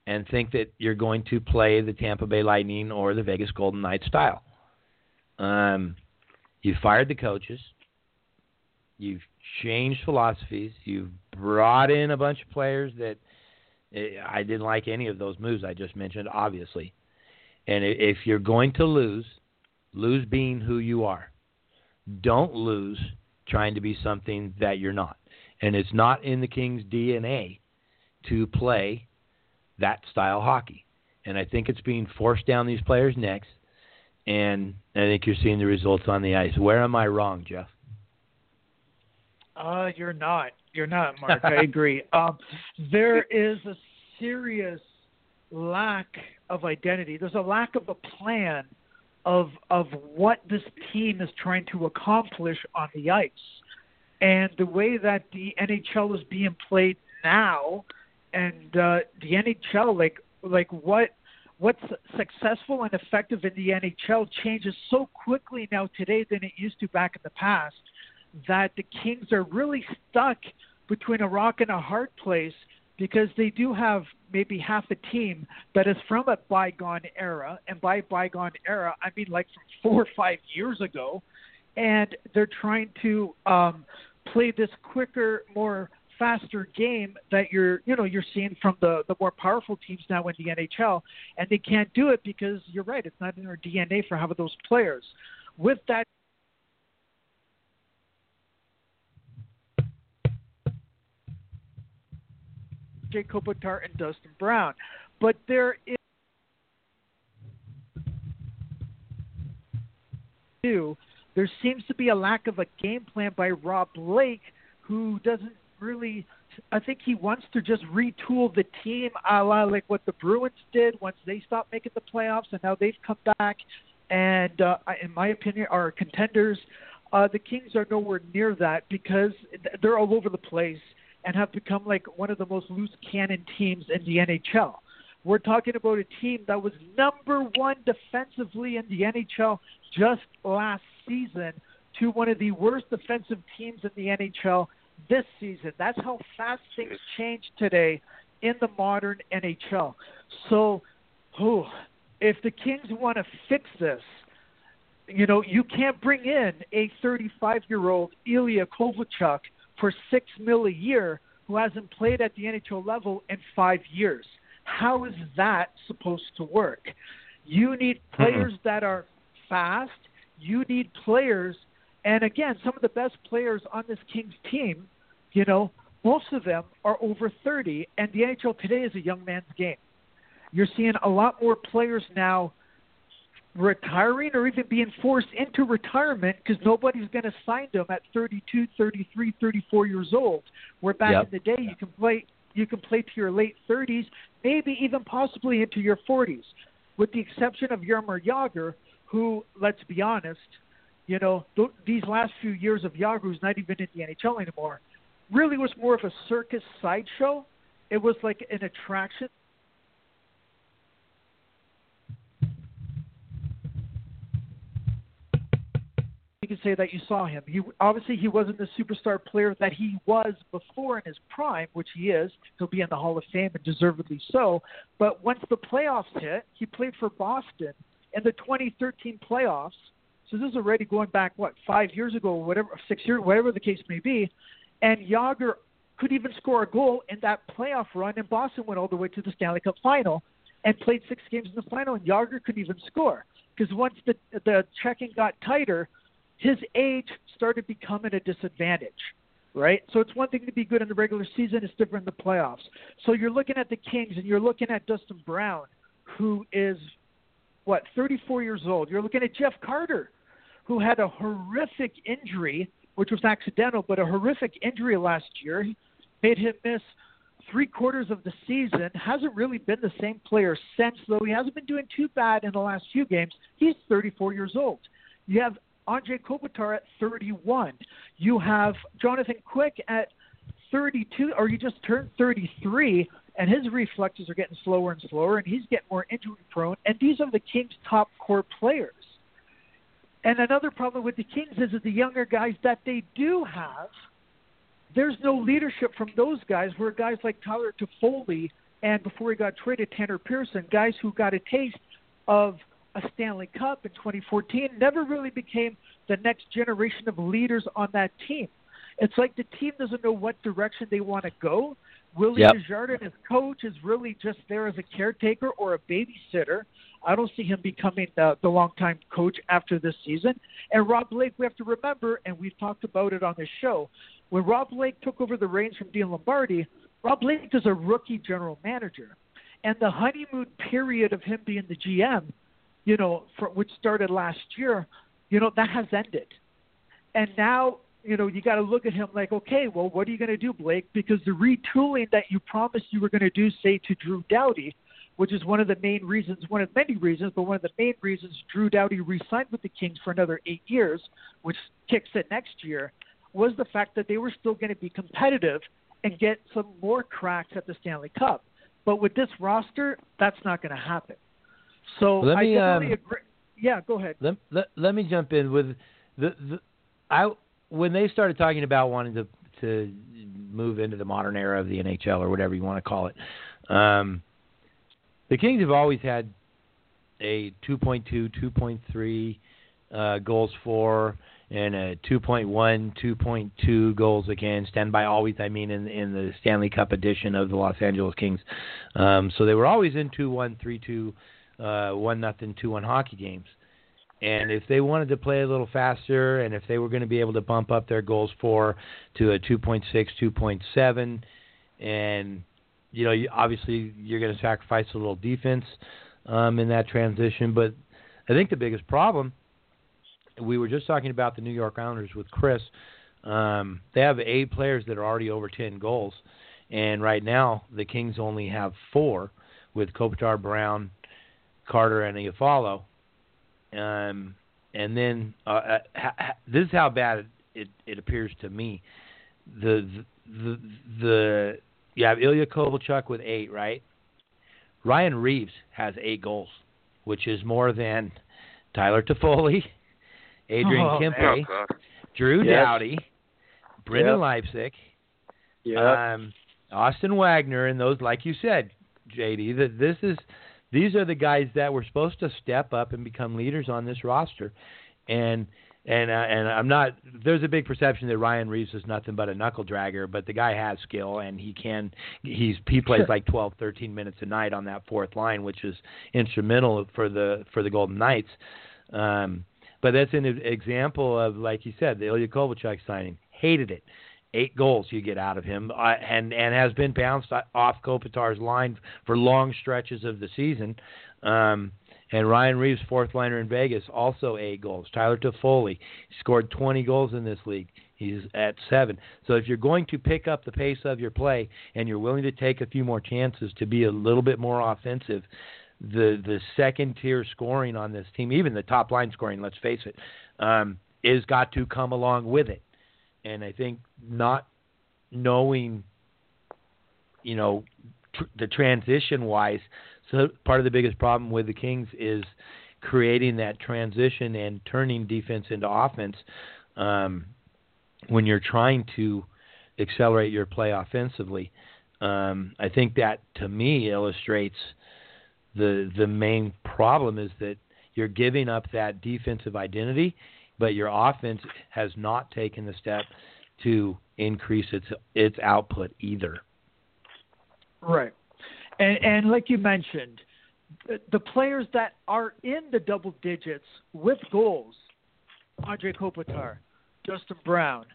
and think that you're going to play the Tampa Bay Lightning or the Vegas Golden Knights style. Um, you fired the coaches. You've changed philosophies. You've brought in a bunch of players that eh, I didn't like any of those moves I just mentioned, obviously. And if you're going to lose, lose being who you are. Don't lose trying to be something that you're not. And it's not in the Kings' DNA to play that style hockey. And I think it's being forced down these players' necks. And I think you're seeing the results on the ice. Where am I wrong, Jeff? Uh, you're not. You're not, Mark. (laughs) I agree. Um, there is a serious lack of identity. There's a lack of a plan of of what this team is trying to accomplish on the ice. And the way that the NHL is being played now, and uh, the NHL, like like what what's successful and effective in the NHL changes so quickly now today than it used to back in the past that the Kings are really stuck between a rock and a hard place because they do have maybe half a team that is from a bygone era, and by bygone era, I mean like from four or five years ago, and they're trying to um, play this quicker, more faster game that you're you know you're seeing from the the more powerful teams now in the NHL, and they can't do it because you're right, it's not in their DNA for of those players. With that Jay Kopitar and Dustin Brown. But there is there seems to be a lack of a game plan by Rob Blake, who doesn't really. I think he wants to just retool the team, a la like what the Bruins did once they stopped making the playoffs, and now they've come back, and uh, in my opinion, are contenders. Uh, the Kings are nowhere near that because they're all over the place and have become like one of the most loose cannon teams in the NHL. We're talking about a team that was number one defensively in the NHL just last season to one of the worst defensive teams in the NHL this season. That's how fast things change today in the modern NHL. So, if the Kings want to fix this, you know, you can't bring in a 35 year old Ilya Kovalchuk – for six mil a year who hasn't played at the NHL level in five years. How is that supposed to work? You need players that are fast. You need players, and again, some of the best players on this Kings team, you know, most of them are over 30, and the NHL today is a young man's game. You're seeing a lot more players now retiring or even being forced into retirement because nobody's going to sign them at 32, 33, 34 years old. Where back yep. in the day you can play you can play to your late 30s, maybe even possibly into your 40s, with the exception of Jaromir Jagr, who, let's be honest, you know, th- these last few years of who's not even in the NHL anymore, really was more of a circus sideshow. It was like an attraction You can say that you saw him. He obviously he wasn't the superstar player that he was before in his prime, which he is. He'll be in the Hall of Fame and deservedly so. But once the playoffs hit, he played for Boston in the 2013 playoffs. So this is already going back what five years ago, whatever six years, whatever the case may be. And Jagr could even score a goal in that playoff run, and Boston went all the way to the Stanley Cup final and played six games in the final, and Jagr couldn't even score because once the the checking got tighter, his age started becoming a disadvantage right? So it's one thing to be good in the regular season, it's different in the playoffs. So you're looking at the Kings and you're looking at Dustin Brown, who is what 34 years old. You're looking at Jeff Carter, who had a horrific injury, which was accidental, but a horrific injury last year, made him miss three quarters of the season. Hasn't really been the same player since, though he hasn't been doing too bad in the last few games. He's 34 years old. You have Anze Kopitar at 31. You have Jonathan Quick at 32, or you just turned 33, and his reflexes are getting slower and slower, and he's getting more injury prone. And these are the Kings' top core players. And another problem with the Kings is that the younger guys that they do have, there's no leadership from those guys. Where guys like Tyler Toffoli and before he got traded, Tanner Pearson, guys who got a taste of a Stanley Cup in 2014, never really became the next generation of leaders on that team. It's like the team doesn't know what direction they want to go. Willie yep. Desjardins, as coach, is really just there as a caretaker or a babysitter. I don't see him becoming the, the longtime coach after this season. And Rob Blake, we have to remember, and we've talked about it on this show, when Rob Blake took over the reins from Dean Lombardi, Rob Blake is a rookie general manager. And the honeymoon period of him being the GM you know, for, which started last year, you know, that has ended. And now, you know, you got to look at him like, okay, well, what are you going to do, Blake? Because the retooling that you promised you were going to do, say, to Drew Doughty, which is one of the main reasons, one of many reasons, but one of the main reasons Drew Doughty re-signed with the Kings for another eight years, which kicks in next year, was the fact that they were still going to be competitive and get some more cracks at the Stanley Cup. But with this roster, that's not going to happen. So let me, I definitely um, agree. Yeah, go ahead. Let, let, let me jump in with the, the I when they started talking about wanting to to move into the modern era of the NHL or whatever you want to call it. Um, the Kings have always had a 2.2, 2.3 uh, goals for, and a 2.1, 2.2 goals against, and by always I mean in in the Stanley Cup edition of the Los Angeles Kings. Um, so they were always in 2-1, 3-2 uh, one nothing, two one hockey games. And if they wanted to play a little faster, and if they were going to be able to bump up their goals for to a 2.6, 2.7, and you know, obviously you're going to sacrifice a little defense um, in that transition. But I think the biggest problem, we were just talking about the New York Islanders with Chris. Um, they have eight players that are already over 10 goals, and right now the Kings only have four with Kopitar, Brown, Carter and Iafallo. Um, and then uh, uh, ha, ha, this is how bad it, it, it appears to me. The the the you have Ilya Kovalchuk with eight, right? Ryan Reaves has eight goals, which is more than Tyler Toffoli, Adrian Oh, Kempe, Oh, Drew Yes. Doughty, Brendan Yep. Leipsic, Yeah. um, Austin Wagner, and those, like you said, JD, that this is these are the guys that were supposed to step up and become leaders on this roster, and and uh, and I'm not. There's a big perception that Ryan Reaves is nothing but a knuckle dragger, but the guy has skill and he can. He's he plays Sure. like 12, 13 minutes a night on that fourth line, which is instrumental for the for the Golden Knights. Um, but that's an example of, like you said, the Ilya Kovalchuk signing. Hated it. Eight goals you get out of him, uh, and and has been bounced off Kopitar's line for long stretches of the season. Um, and Ryan Reaves, fourth liner in Vegas, also eight goals. Tyler Toffoli scored 20 goals in this league. He's at seven. So if you're going to pick up the pace of your play and you're willing to take a few more chances to be a little bit more offensive, the the second tier scoring on this team, even the top line scoring, let's face it, um, is got to come along with it. And I think not knowing, you know, tr- the transition wise. So part of the biggest problem with the Kings is creating that transition and turning defense into offense um, when you're trying to accelerate your play offensively. Um, I think that to me illustrates the the main problem is that you're giving up that defensive identity, but your offense has not taken the step to increase its its output either. Right. And and like you mentioned, the, players that are in the double digits with goals, Anze Kopitar, Dustin Brown,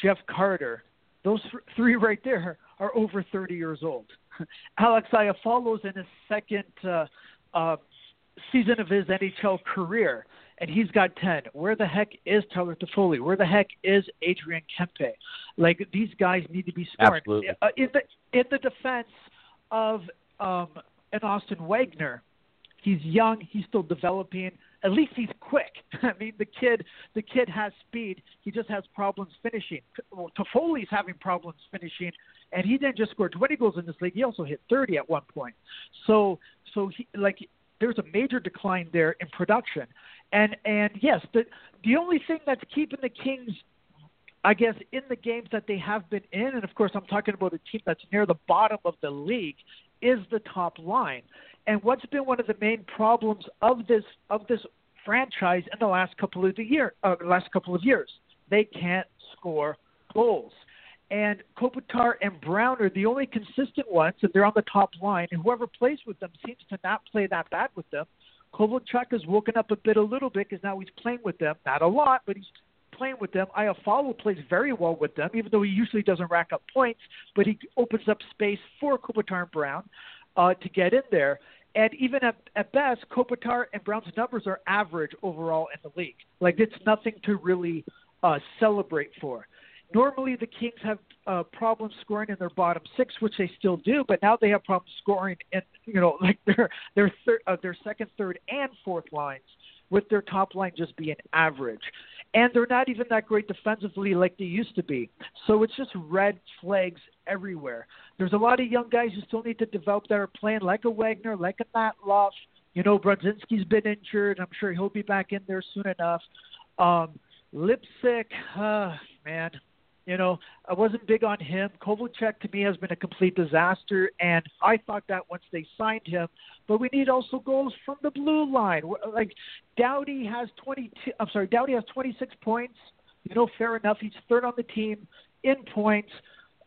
Jeff Carter, those three right there are over 30 years old. (laughs) Alex Iafallo's in his second uh, uh, season of his NHL career, and he's got 10. Where the heck is Tyler Toffoli? Where the heck is Adrian Kempe? Like these guys need to be scoring. Absolutely. Uh, in the in the defense of um, an Austin Wagner, he's young, he's still developing. At least he's quick. (laughs) I mean, the kid, the kid has speed. He just has problems finishing. Well, Toffoli's having problems finishing, and he didn't just score 20 goals in this league. He also hit 30 at one point. So, so he like there's a major decline there in production. And and yes, the the only thing that's keeping the Kings I guess in the games that they have been in, and of course I'm talking about a team that's near the bottom of the league, is the top line. And what's been one of the main problems of this of this franchise in the last couple of the year, uh, last couple of years, they can't score goals. And Kopitar and Brown are the only consistent ones, and they're on the top line. And whoever plays with them seems to not play that bad with them. Kovalchuk has woken up a bit, a little bit, because now he's playing with them. Not a lot, but he's playing with them. Iafallo plays very well with them, even though he usually doesn't rack up points, but he opens up space for Kopitar and Brown uh, to get in there. And even at, at best, Kopitar and Brown's numbers are average overall in the league. Like it's nothing to really uh, celebrate for. Normally, the Kings have uh, problems scoring in their bottom six, which they still do, but now they have problems scoring in you know (laughs) like their their third, uh, their second, third, and fourth lines, with their top line just being average and they're not even that great defensively like they used to be. So it's just red flags everywhere. There's a lot of young guys who still need to develop that are playing like a Wagner, like a Matt Luff. You know, Brodzinski's been injured. I'm sure he'll be back in there soon enough. Um, Leipsic, uh, man, you know, I wasn't big on him. Kovalchuk to me has been a complete disaster, and I thought that once they signed him. But we need also goals from the blue line. Like Doughty has 22. I'm sorry, Doughty has 26 points. You know, fair enough. He's third on the team in points.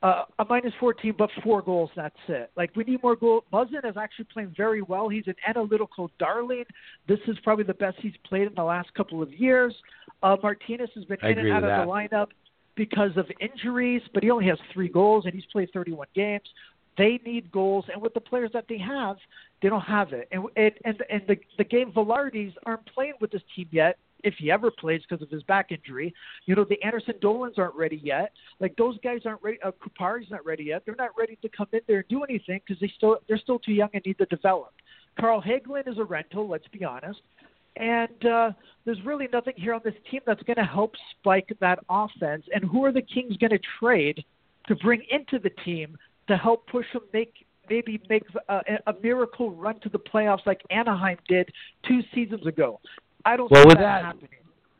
Uh, a minus 14, but four goals. That's it. Like we need more goals. Muzzin is actually playing very well. He's an analytical darling. This is probably the best he's played in the last couple of years. Uh, Martinez has been I in and out of that. the lineup because of injuries, but he only has three goals and he's played 31 games. They need goals, and with the players that they have, they don't have it. And it, and and the the game Vilardis aren't playing with this team yet. If he ever plays because of his back injury, you know the Anderson Dolans aren't ready yet. Like those guys aren't ready. Uh, Kupari's not ready yet. They're not ready to come in there and do anything because they still they're still too young and need to develop. Carl Hagelin is a rental. Let's be honest. And uh, there's really nothing here on this team that's going to help spike that offense. And who are the Kings going to trade to bring into the team to help push them make maybe make a, a miracle run to the playoffs like Anaheim did two seasons ago? I don't well, see with that, that happening.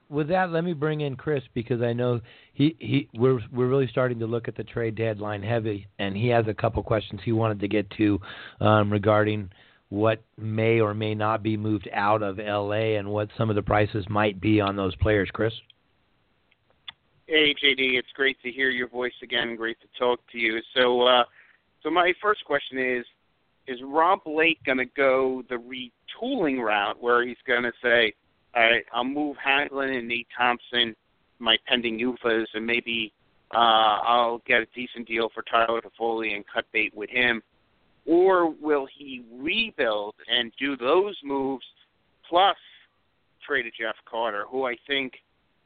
With that, let me bring in Chris because I know he, he we're we're really starting to look at the trade deadline heavy, and he has a couple questions he wanted to get to um, regarding what may or may not be moved out of LA and what some of the prices might be on those players, Chris? Hey JD, it's great to hear your voice again. Great to talk to you. So, uh, so my first question is: Is Rob Blake going to go the retooling route, where he's going to say, "All right, I'll move Hagelin and Nate Thompson, my pending UFAs, and maybe uh, I'll get a decent deal for Tyler Toffoli and cut bait with him," or will he rebuild and do those moves plus trade a Jeff Carter, who I think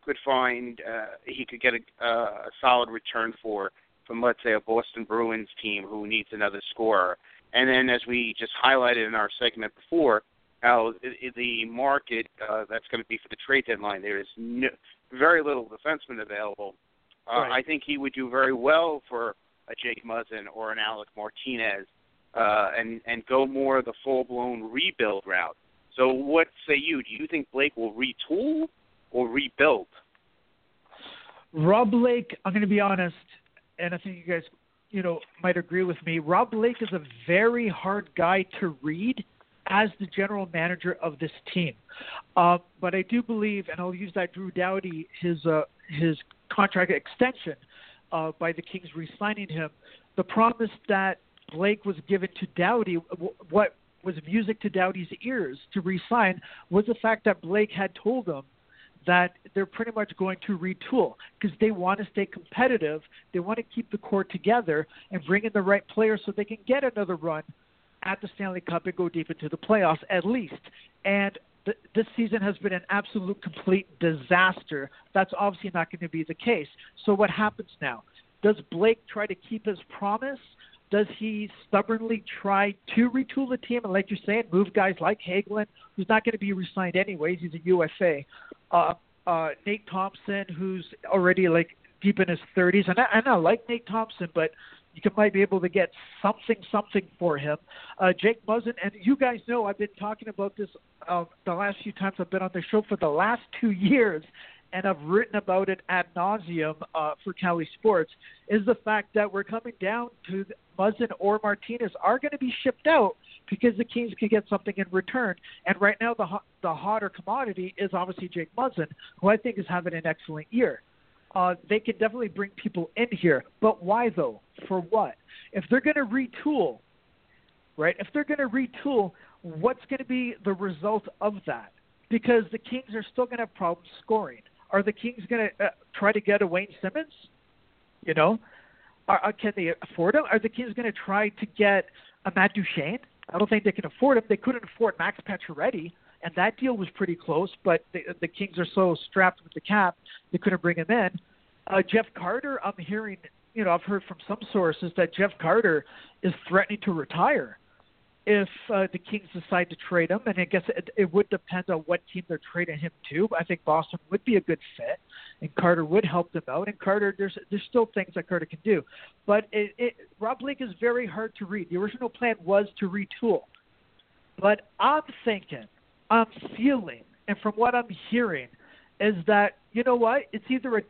could find uh, he could get a, uh, a solid return for from let's say a Boston Bruins team who needs another scorer. And then as we just highlighted in our segment before, how the market uh, that's going to be for the trade deadline there is no, very little defenseman available. Uh, Right. I think he would do very well for a Jake Muzzin or an Alec Martinez, uh, and and go more the full blown rebuild route. So what say you? Do you think Blake will retool or rebuild? Rob Blake, I'm going to be honest, and I think you guys, you know, might agree with me. Rob Blake is a very hard guy to read as the general manager of this team. Uh, but I do believe, and I'll use that Drew Doughty his uh, his contract extension uh, by the Kings re-signing him. The promise that Blake was given to Doughty, what was music to Doughty's ears to re-sign, was the fact that Blake had told them that they're pretty much going to retool because they want to stay competitive. They want to keep the core together and bring in the right players so they can get another run at the Stanley Cup and go deep into the playoffs at least. And th- this season has been an absolute complete disaster. That's obviously not going to be the case. So what happens now? Does Blake try to keep his promise? Does he stubbornly try to retool the team and, like you're saying, move guys like Hagelin, who's not going to be re-signed anyways? He's a UFA. Uh, uh, Nate Thompson, who's already like deep in his 30s, and I, and I like Nate Thompson, but you can, might be able to get something, something for him. Uh, Jake Muzzin, and you guys know I've been talking about this uh, the last few times I've been on the show for the last two (laughs) years, and I've written about it ad nauseum uh, for Cali Sports, is the fact that we're coming down to Muzzin or Martinez are going to be shipped out because the Kings can get something in return. And right now, the the hotter commodity is obviously Jake Muzzin, who I think is having an excellent year. Uh, they can definitely bring people in here, but why though? For what? If they're going to retool, right? If they're going to retool, what's going to be the result of that? Because the Kings are still going to have problems scoring. Are the Kings going to uh, try to get a Wayne Simmonds? You know, are, uh, can they afford him? Are the Kings going to try to get a Matt Duchene? I don't think they can afford him. They couldn't afford Max Pacioretty, and that deal was pretty close. But the, the Kings are so strapped with the cap, they couldn't bring him in. Uh, Jeff Carter, I'm hearing, you know, I've heard from some sources that Jeff Carter is threatening to retire if uh, the Kings decide to trade him, and I guess it, it would depend on what team they're trading him to. I think Boston would be a good fit, and Carter would help them out. And Carter, there's there's still things that Carter can do, but it, it, Rob Blake is very hard to read. The original plan was to retool, but I'm thinking, I'm feeling, and from what I'm hearing, is that you know what? It's either a,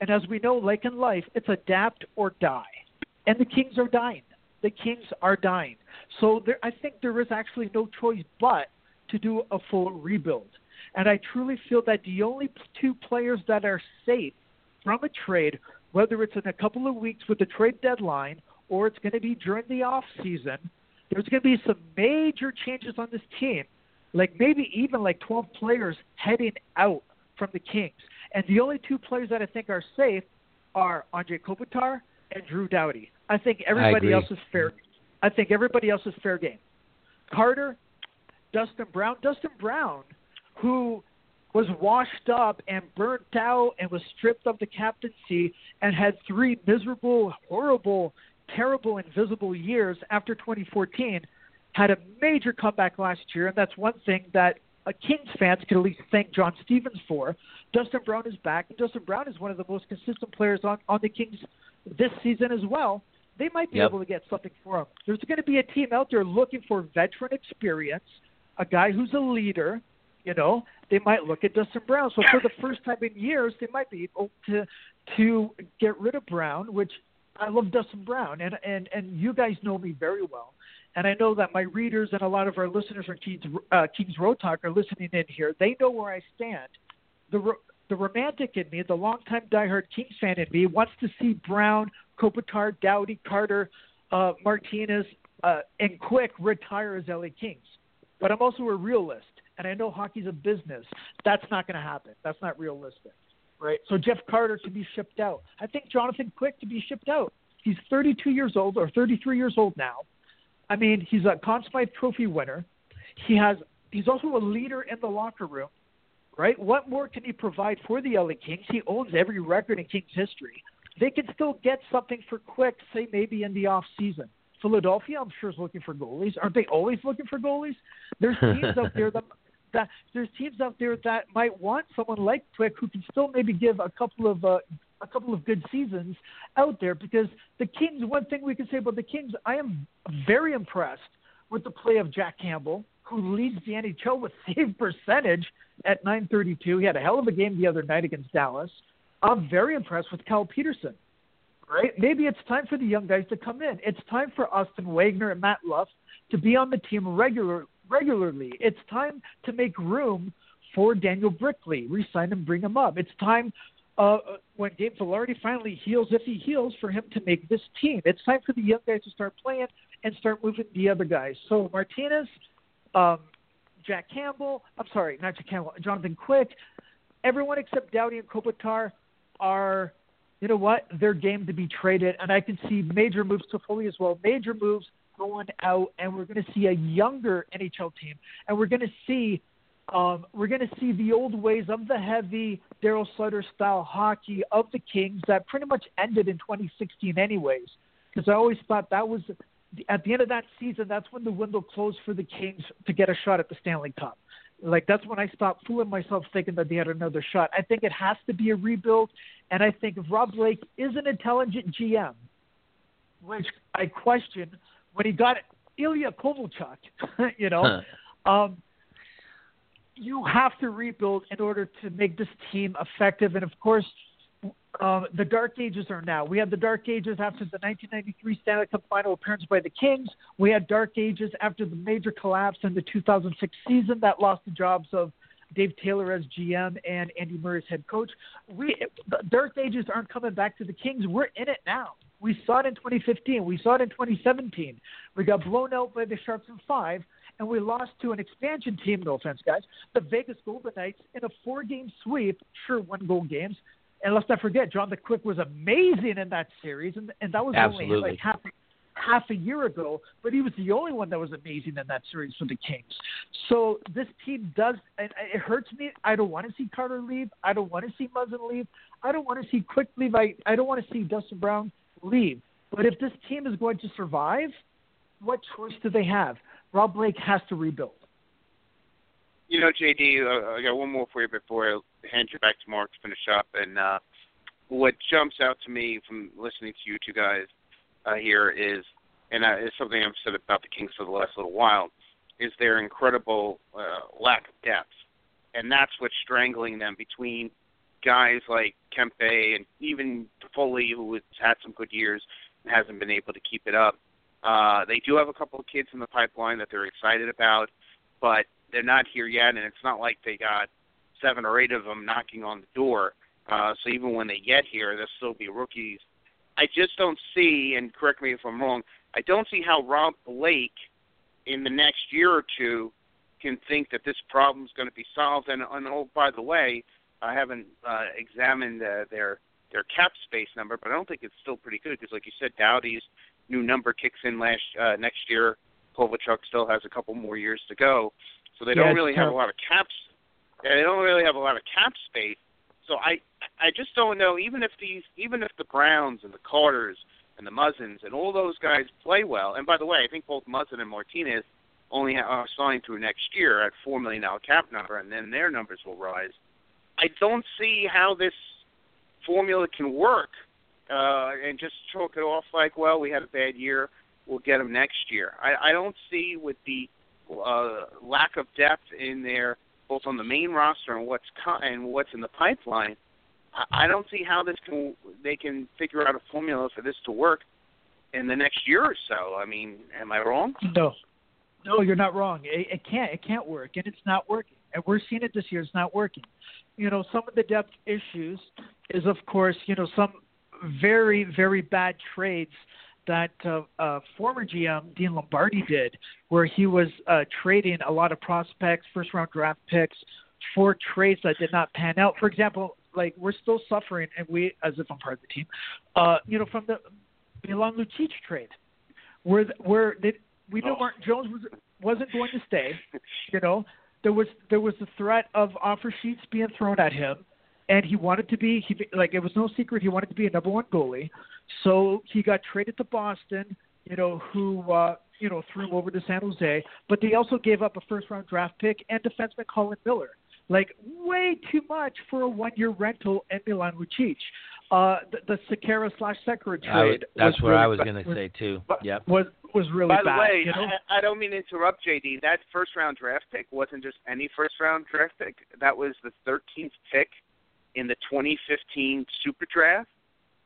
and as we know, like in life, it's adapt or die, and the Kings are dying the Kings are dying. So there, I think there is actually no choice but to do a full rebuild. And I truly feel that the only two players that are safe from a trade, whether it's in a couple of weeks with the trade deadline or it's going to be during the off season, there's going to be some major changes on this team, like maybe even like 12 players heading out from the Kings. And the only two players that I think are safe are Anze Kopitar and Drew Doughty. I think everybody I else is fair. I think everybody else is fair game. Carter, Dustin Brown, Dustin Brown, who was washed up and burnt out and was stripped of the captaincy and had three miserable, horrible, terrible, invisible years after 2014, had a major comeback last year, and that's one thing that a Kings fans can at least thank John Stevens for. Dustin Brown is back, and Dustin Brown is one of the most consistent players on, on the Kings this season as well. They might be yep. able to get something for him. There's going to be a team out there looking for veteran experience, a guy who's a leader. You know, they might look at Dustin Brown. So for the first time in years, they might be able to to get rid of Brown, which I love Dustin Brown, and and and you guys know me very well, and I know that my readers and a lot of our listeners from Kings uh, Kings Road Talk are listening in here. They know where I stand. The the romantic in me, the longtime diehard Kings fan in me, wants to see Brown, Kopitar, Doughty, Carter, uh, Martinez, uh, and Quick retire as LA Kings. But I'm also a realist, and I know hockey's a business. That's not going to happen. That's not realistic, right? So Jeff Carter to be shipped out. I think Jonathan Quick to be shipped out. He's 32 years old or 33 years old now. I mean, he's a Conn Smythe Trophy winner. He has. He's also a leader in the locker room right? What more can he provide for the LA Kings? He owns every record in Kings history. They could still get something for Quick, say maybe in the off season. Philadelphia, I'm sure, is looking for goalies. Aren't they always looking for goalies? There's teams out there that, (laughs) that there's teams out there that might want someone like Quick who can still maybe give a couple of uh, a couple of good seasons out there. Because the Kings, one thing we can say about the Kings, I am very impressed with the play of Jack Campbell who leads the NHL with (laughs) save percentage at 932. He had a hell of a game the other night against Dallas. I'm very impressed with Cal Petersen. Right? Maybe it's time for the young guys to come in. It's time for Austin Wagner and Matt Luff to be on the team regular regularly. It's time to make room for Daniel Brickley. Resign him, bring him up. It's time uh, when Gabe Vilardi finally heals, if he heals, for him to make this team. It's time for the young guys to start playing and start moving the other guys. So Martinez, um, Jack Campbell, I'm sorry, not Jack Campbell, Jonathan Quick, everyone except Doughty and Kopitar are, you know what, they're game to be traded, and I can see major moves Toffoli as well, major moves going out, and we're going to see a younger NHL team, and we're going to see um, we're going to see the old ways of the heavy Daryl Sutter style hockey of the Kings that pretty much ended in 2016, anyways. Because I always thought that was at the end of that season, that's when the window closed for the Kings to get a shot at the Stanley Cup. Like that's when I stopped fooling myself thinking that they had another shot. I think it has to be a rebuild, and I think if Rob Blake is an intelligent GM, which I question when he got Ilya Kovalchuk, (laughs) you know, huh. um, you have to rebuild in order to make this team effective. And of course, um, the dark ages are now. We had the dark ages after the 1993 Stanley Cup final appearance by the Kings. We had dark ages after the major collapse in the 2006 season that lost the jobs of Dave Taylor as GM and Andy Murray as head coach. We dark ages aren't coming back to the Kings. We're in it now. We saw it in 2015. We saw it in 2017. We got blown out by the Sharks in five, and we lost to an expansion team. No offense, guys. The Vegas Golden Knights in a four-game sweep. Sure, one-goal games and let's not forget, Jonathan Quick was amazing in that series, and and that was Absolutely. only like half half a year ago. But he was the only one that was amazing in that series for the Kings. So this team does, and it hurts me. I don't want to see Carter leave. I don't want to see Muzzin leave. I don't want to see Quick leave. I I don't want to see Dustin Brown leave. But if this team is going to survive, what choice do they have? Rob Blake has to rebuild. You know, JD, uh, I got one more for you before I hand you back to Mark to finish up. And uh, what jumps out to me from listening to you two guys uh, here is, and uh, it's something I've said about the Kings for the last little while, is their incredible uh, lack of depth, and that's what's strangling them between guys like Kempe and even Foley, who has had some good years and hasn't been able to keep it up. Uh, they do have a couple of kids in the pipeline that they're excited about, but they're not here yet, and it's not like they got seven or eight of them knocking on the door. Uh, so even when they get here, they'll still be rookies. I just don't see, and correct me if I'm wrong, I don't see how Rob Blake in the next year or two can think that this problem is going to be solved. And, and oh, by the way, I haven't uh, examined uh, their their cap space number, but I don't think it's still pretty good because, like you said, Doughty's new number kicks in last uh, next year. Kovalchuk still has a couple more years to go. So they yeah, don't really have a lot of caps. Yeah, they don't really have a lot of cap space. So I I just don't know. Even if these, even if the Browns and the Carters and the Muzzins and all those guys play well. And by the way, I think both Muzzin and Martinez only are signed through next year at four million dollar cap number, and then their numbers will rise. I don't see how this formula can work, uh, and just chalk it off like, well, we had a bad year, we'll get them next year. I, I don't see with the uh, lack of depth in there, both on the main roster and what's co- and what's in the pipeline. I, don't see how this can they can figure out a formula for this to work in the next year or so. I mean, am I wrong? No, no, you're not wrong. It, it can't it can't work, and it's not working. And we're seeing it this year. It's not working. You know, some of the depth issues is, of course, you know, some very very bad trades that uh, uh, former GM Dean Lombardi did, where he was uh, trading a lot of prospects, first round draft picks, for trades that did not pan out. For example, like we're still suffering, and we, as if I'm part of the team, uh, you know, from the Milan Lucic trade, where where they, we knew oh. Martin Jones was wasn't going to stay. You know, there was there was the threat of offer sheets being thrown at him and he wanted to be he like it was no secret he wanted to be a number one goalie. So he got traded to Boston, you know, who uh, you know threw him over to San Jose, but they also gave up a first round draft pick and defenseman Colin Miller. Like way too much for a one year rental and Milan Lucic. Uh, the, the Sekera slash Sekera trade. that's what really I was going to say too. Yep. Was was really By the bad. way, you know? I, I don't mean to interrupt, JD. That first round draft pick wasn't just any first round draft pick. That was the 13th pick in the 2015 Super Draft,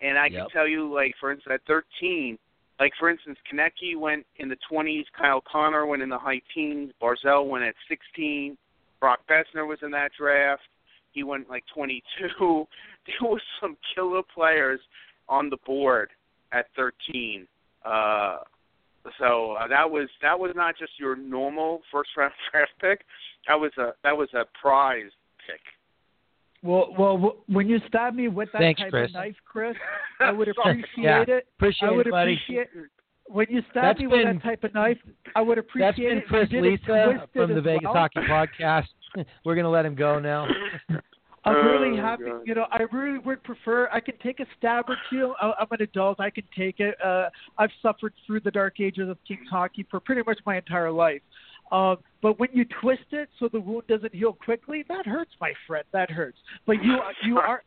and I yep. can tell you, like for instance, at 13, Like for instance, Konecny went in the 20s, Kyle Connor went in the high teens, Barzal went at 16, Brock Boeser was in that draft. He went like 22. (laughs) There was some killer players on the board at 13. Uh, so uh, that was that was not just your normal first round (laughs) draft pick. That was a that was a prize pick. Well, well, when you stab me with that Thanks, type Chris. of knife, Chris, (laughs) I would Sorry. appreciate Yeah. it. Appreciate I would it, buddy. appreciate when you stab That's me with that type of knife. I would appreciate That's been it. Chris you did it Lisa from the Vegas well. Hockey Podcast. (laughs) We're gonna let him go now. (laughs) I'm really Oh, happy. God. You know, I really would prefer. I can take a stab or two. I- I'm an adult. I can take it. Uh, I've suffered through the dark ages of Kings hockey for pretty much my entire life. Um, but when you twist it so the wound doesn't heal quickly, that hurts, my friend. That hurts. But you, (laughs) you are,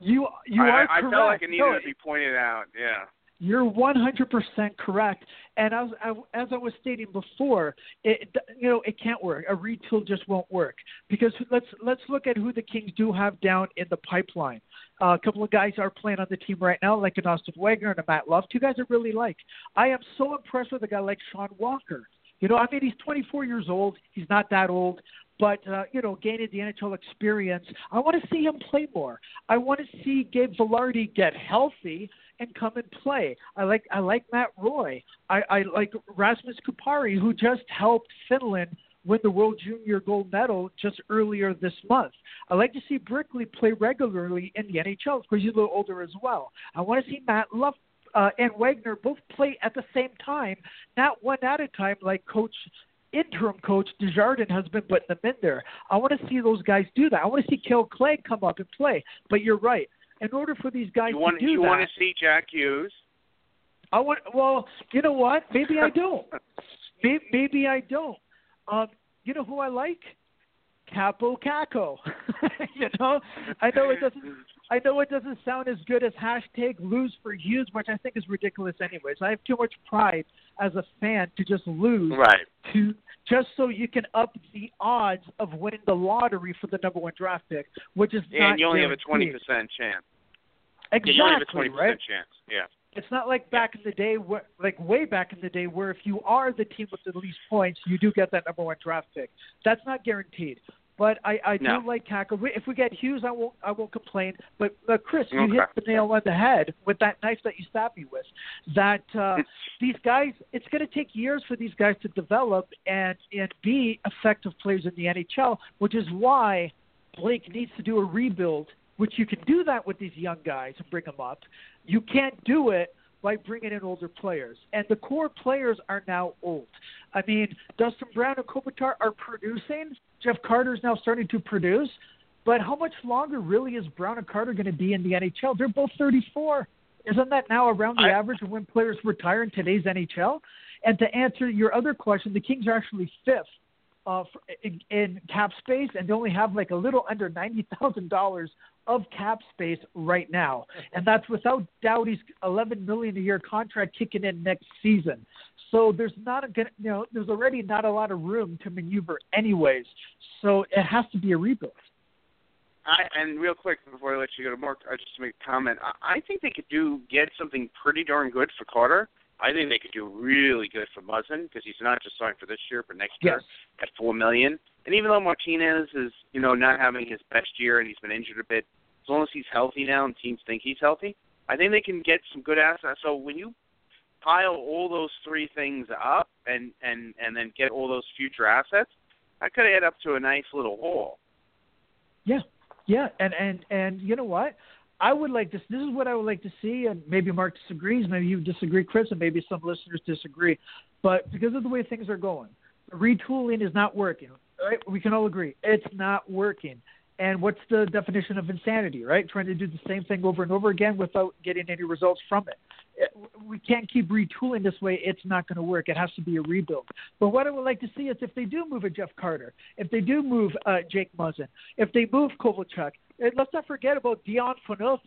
you, you I, are I correct. felt like it needed No, to be pointed out. Yeah. you're 100% correct. And as, as I was stating before, it, you know, it can't work. A retool just won't work because let's let's look at who the Kings do have down in the pipeline. Uh, a couple of guys are playing on the team right now, like an Austin Wagner and a Matt Luff. Two guys I really like. I am so impressed with a guy like Sean Walker. You know, I mean, he's 24 years old. He's not that old, but uh, you know, gaining the NHL experience. I want to see him play more. I want to see Gabe Vilardi get healthy and come and play. I like I like Matt Roy. I, I like Rasmus Kupari, who just helped Finland win the World Junior Gold Medal just earlier this month. I like to see Brickley play regularly in the NHL because he's a little older as well. I want to see Matt Luff uh, and Wagner both play at the same time, not one at a time like Coach interim coach Desjardins has been putting them in there. I want to see those guys do that. I want to see Kale Clague come up and play. But you're right. In order for these guys You want to do you that, want to see Jack Hughes? I want. Well, you know what? Maybe I don't. (laughs) maybe, maybe I don't. Um, you know who I like? Kaapo Kakko. (laughs) you know, I know it doesn't. (laughs) I know it doesn't sound as good as hashtag lose for Hughes, which I think is ridiculous. Anyways, I have too much pride as a fan to just lose Right. to just so you can up the odds of winning the lottery for the number one draft pick, which is not And you only have a twenty percent chance. Exactly, Yeah, you only have a twenty percent right? chance. Yeah. It's not like back in the day, where, like way back in the day, where if you are the team with the least points, you do get that number one draft pick. That's not guaranteed. But I, I do No. like Kakko. If we get Hughes, I won't, I won't complain. But uh, Chris, you Okay. hit the nail on the head with that knife that you stabbed me with. That uh, (laughs) these guys, it's going to take years for these guys to develop and and be effective players in the NHL, which is why Blake needs to do a rebuild. Which you can do that with these young guys and bring them up. You can't do it by bringing in older players. And the core players are now old. I mean, Dustin Brown and Kopitar are producing. Jeff Carter is now starting to produce. But how much longer really is Brown and Carter going to be in the NHL? They're both 34. Isn't that now around the I- average of when players retire in today's NHL? And to answer your other question, the Kings are actually fifth uh, in, in cap space, and they only have like a little under ninety thousand dollars of cap space right now, and that's without Doughty's eleven million a year contract kicking in next season. So there's not a good, you know, there's already not a lot of room to maneuver, anyways. So it has to be a rebuild. I, and real quick before I let you go to Mark, I just to make a comment. I, I think they could do get something pretty darn good for Carter. I think they could do really good for Muzzin because he's not just signed for this year, but next year at four million. And even though Martinez is, you know, not having his best year and he's been injured a bit, as long as he's healthy now and teams think he's healthy, I think they can get some good assets. So when you pile all those three things up and and and then get all those future assets, that could add up to a nice little haul. Yeah, yeah, and and and you know what? I would like this. This is what I would like to see, and maybe Mark disagrees, maybe you disagree, Chris, and maybe some listeners disagree. But because of the way things are going, retooling is not working. Right? We can all agree it's not working. And what's the definition of insanity? Right? Trying to do the same thing over and over again without getting any results from it. We can't keep retooling this way. It's not going to work. It has to be a rebuild. But what I would like to see is if they do move a Jeff Carter, if they do move uh, Jake Muzzin, if they move Kovalchuk, let's not forget about Dion Phaneuf,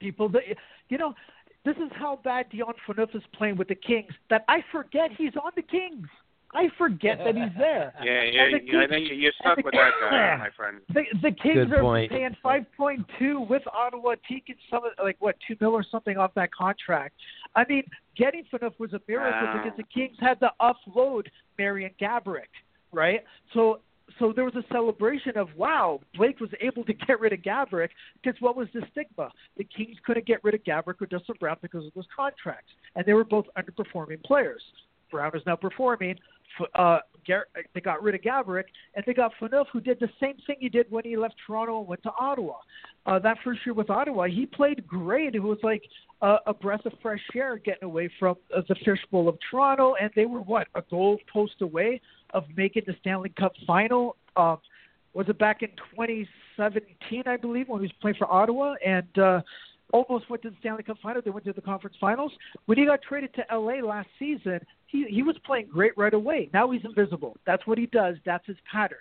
people. That, you know, this is how bad Dion Phaneuf is playing with the Kings that I forget he's on the Kings. I forget that he's there. (laughs) Yeah, yeah, the yeah I think you're stuck the- with that guy, my (laughs) friend. The, the Kings Good are point. paying five point two with Ottawa taking some of like what two mil or something off that contract. I mean, getting Phaneuf was a miracle Wow. because the Kings had to offload Marian Gaborik, right? So so there was a celebration of wow, Blake was able to get rid of Gaborik because what was the stigma? The Kings couldn't get rid of Gaborik or Dustin Brown because of those contracts, and they were both underperforming players. Brown is now performing. Uh, Gar- they got rid of Gaborik, and they got Phaneuf, who did the same thing he did when he left Toronto and went to Ottawa. Uh, that first year with Ottawa, he played great. It was like a, a breath of fresh air getting away from uh, the fishbowl of Toronto, and they were what a goal post away of making the Stanley Cup final. Um, was it back in 2017, I believe, when he was playing for Ottawa, and uh, almost went to the Stanley Cup final. They went to the conference finals. When he got traded to LA last season, he he was playing great right away. Now he's invisible. That's what he does. That's his pattern.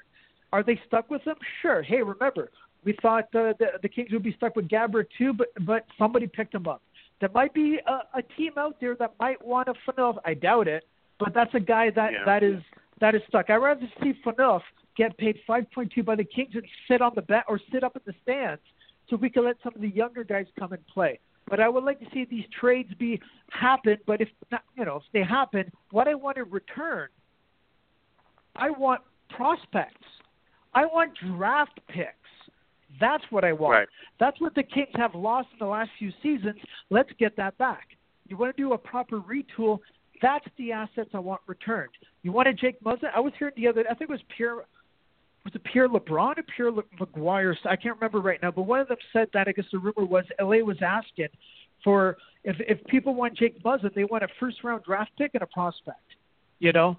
Are they stuck with him? Sure. Hey, remember we thought uh, the the Kings would be stuck with Gaborik too, but but somebody picked him up. There might be a, a team out there that might want to Phaneuf. I doubt it, but that's a guy that Yeah. that is that is stuck. I'd rather see Phaneuf get paid 5.2 by the Kings and sit on the bench or sit up in the stands so we can let some of the younger guys come and play. But I would like to see these trades be happen. But if not, you know, if they happen, what I want to return, I want prospects. I want draft picks. That's what I want. Right. That's what the Kings have lost in the last few seasons. Let's get that back. You want to do a proper retool. That's the assets I want returned. You want a Jake Muzzin? I was hearing the other. I think it was Pierre. Was it Pierre LeBrun or Pierre Le- McGuire? I can't remember right now. But one of them said that I guess the rumor was LA was asking for if if people want Jake Muzzin, they want a first round draft pick and a prospect. You know,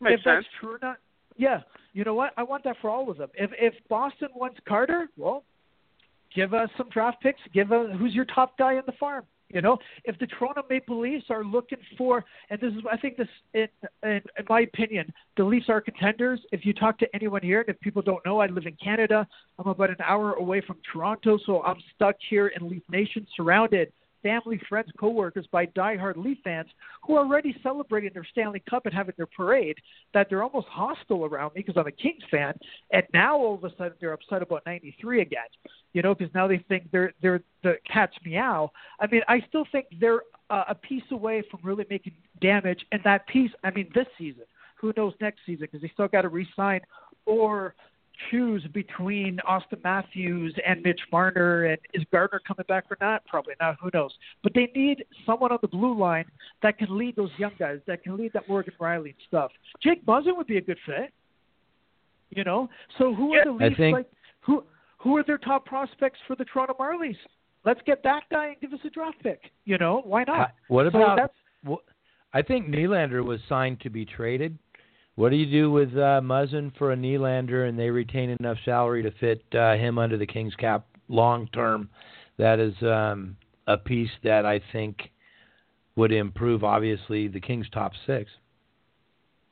Makes if sense. that's true or not, yeah. You know what? I want that for all of them. If if Boston wants Carter, well, give us some draft picks. Give us who's your top guy in the farm. You know, if the Toronto Maple Leafs are looking for, and this is, I think this, in, in, in my opinion, the Leafs are contenders. If you talk to anyone here, and if people don't know, I live in Canada. I'm about an hour away from Toronto, so I'm stuck here in Leaf Nation, surrounded family, friends, coworkers by diehard Leaf fans who are already celebrating their Stanley Cup and having their parade. That they're almost hostile around me because I'm a Kings fan, and now all of a sudden they're upset about '93 again. You know, because now they think they're they're the cat's meow. I mean, I still think they're uh, a piece away from really making damage, and that piece, I mean, this season. Who knows next season? Because they still got to re-sign or choose between Auston Matthews and Mitch Marner, and is Gardiner coming back or not? Probably not. Who knows? But they need someone on the blue line that can lead those young guys, that can lead that Morgan Rielly stuff. Jake Muzzin would be a good fit. You know, so who Yeah. are the Leafs think- like? Who who are their top prospects for the Toronto Marlies? Let's get that guy and give us a draft pick. You know, why not? Ha- What So about? that's- wh- I think Nylander was signed to be traded. What do you do with uh, Muzzin for a Nylander, and they retain enough salary to fit uh, him under the Kings cap long term? That is um, a piece that I think would improve, obviously, the Kings' top six.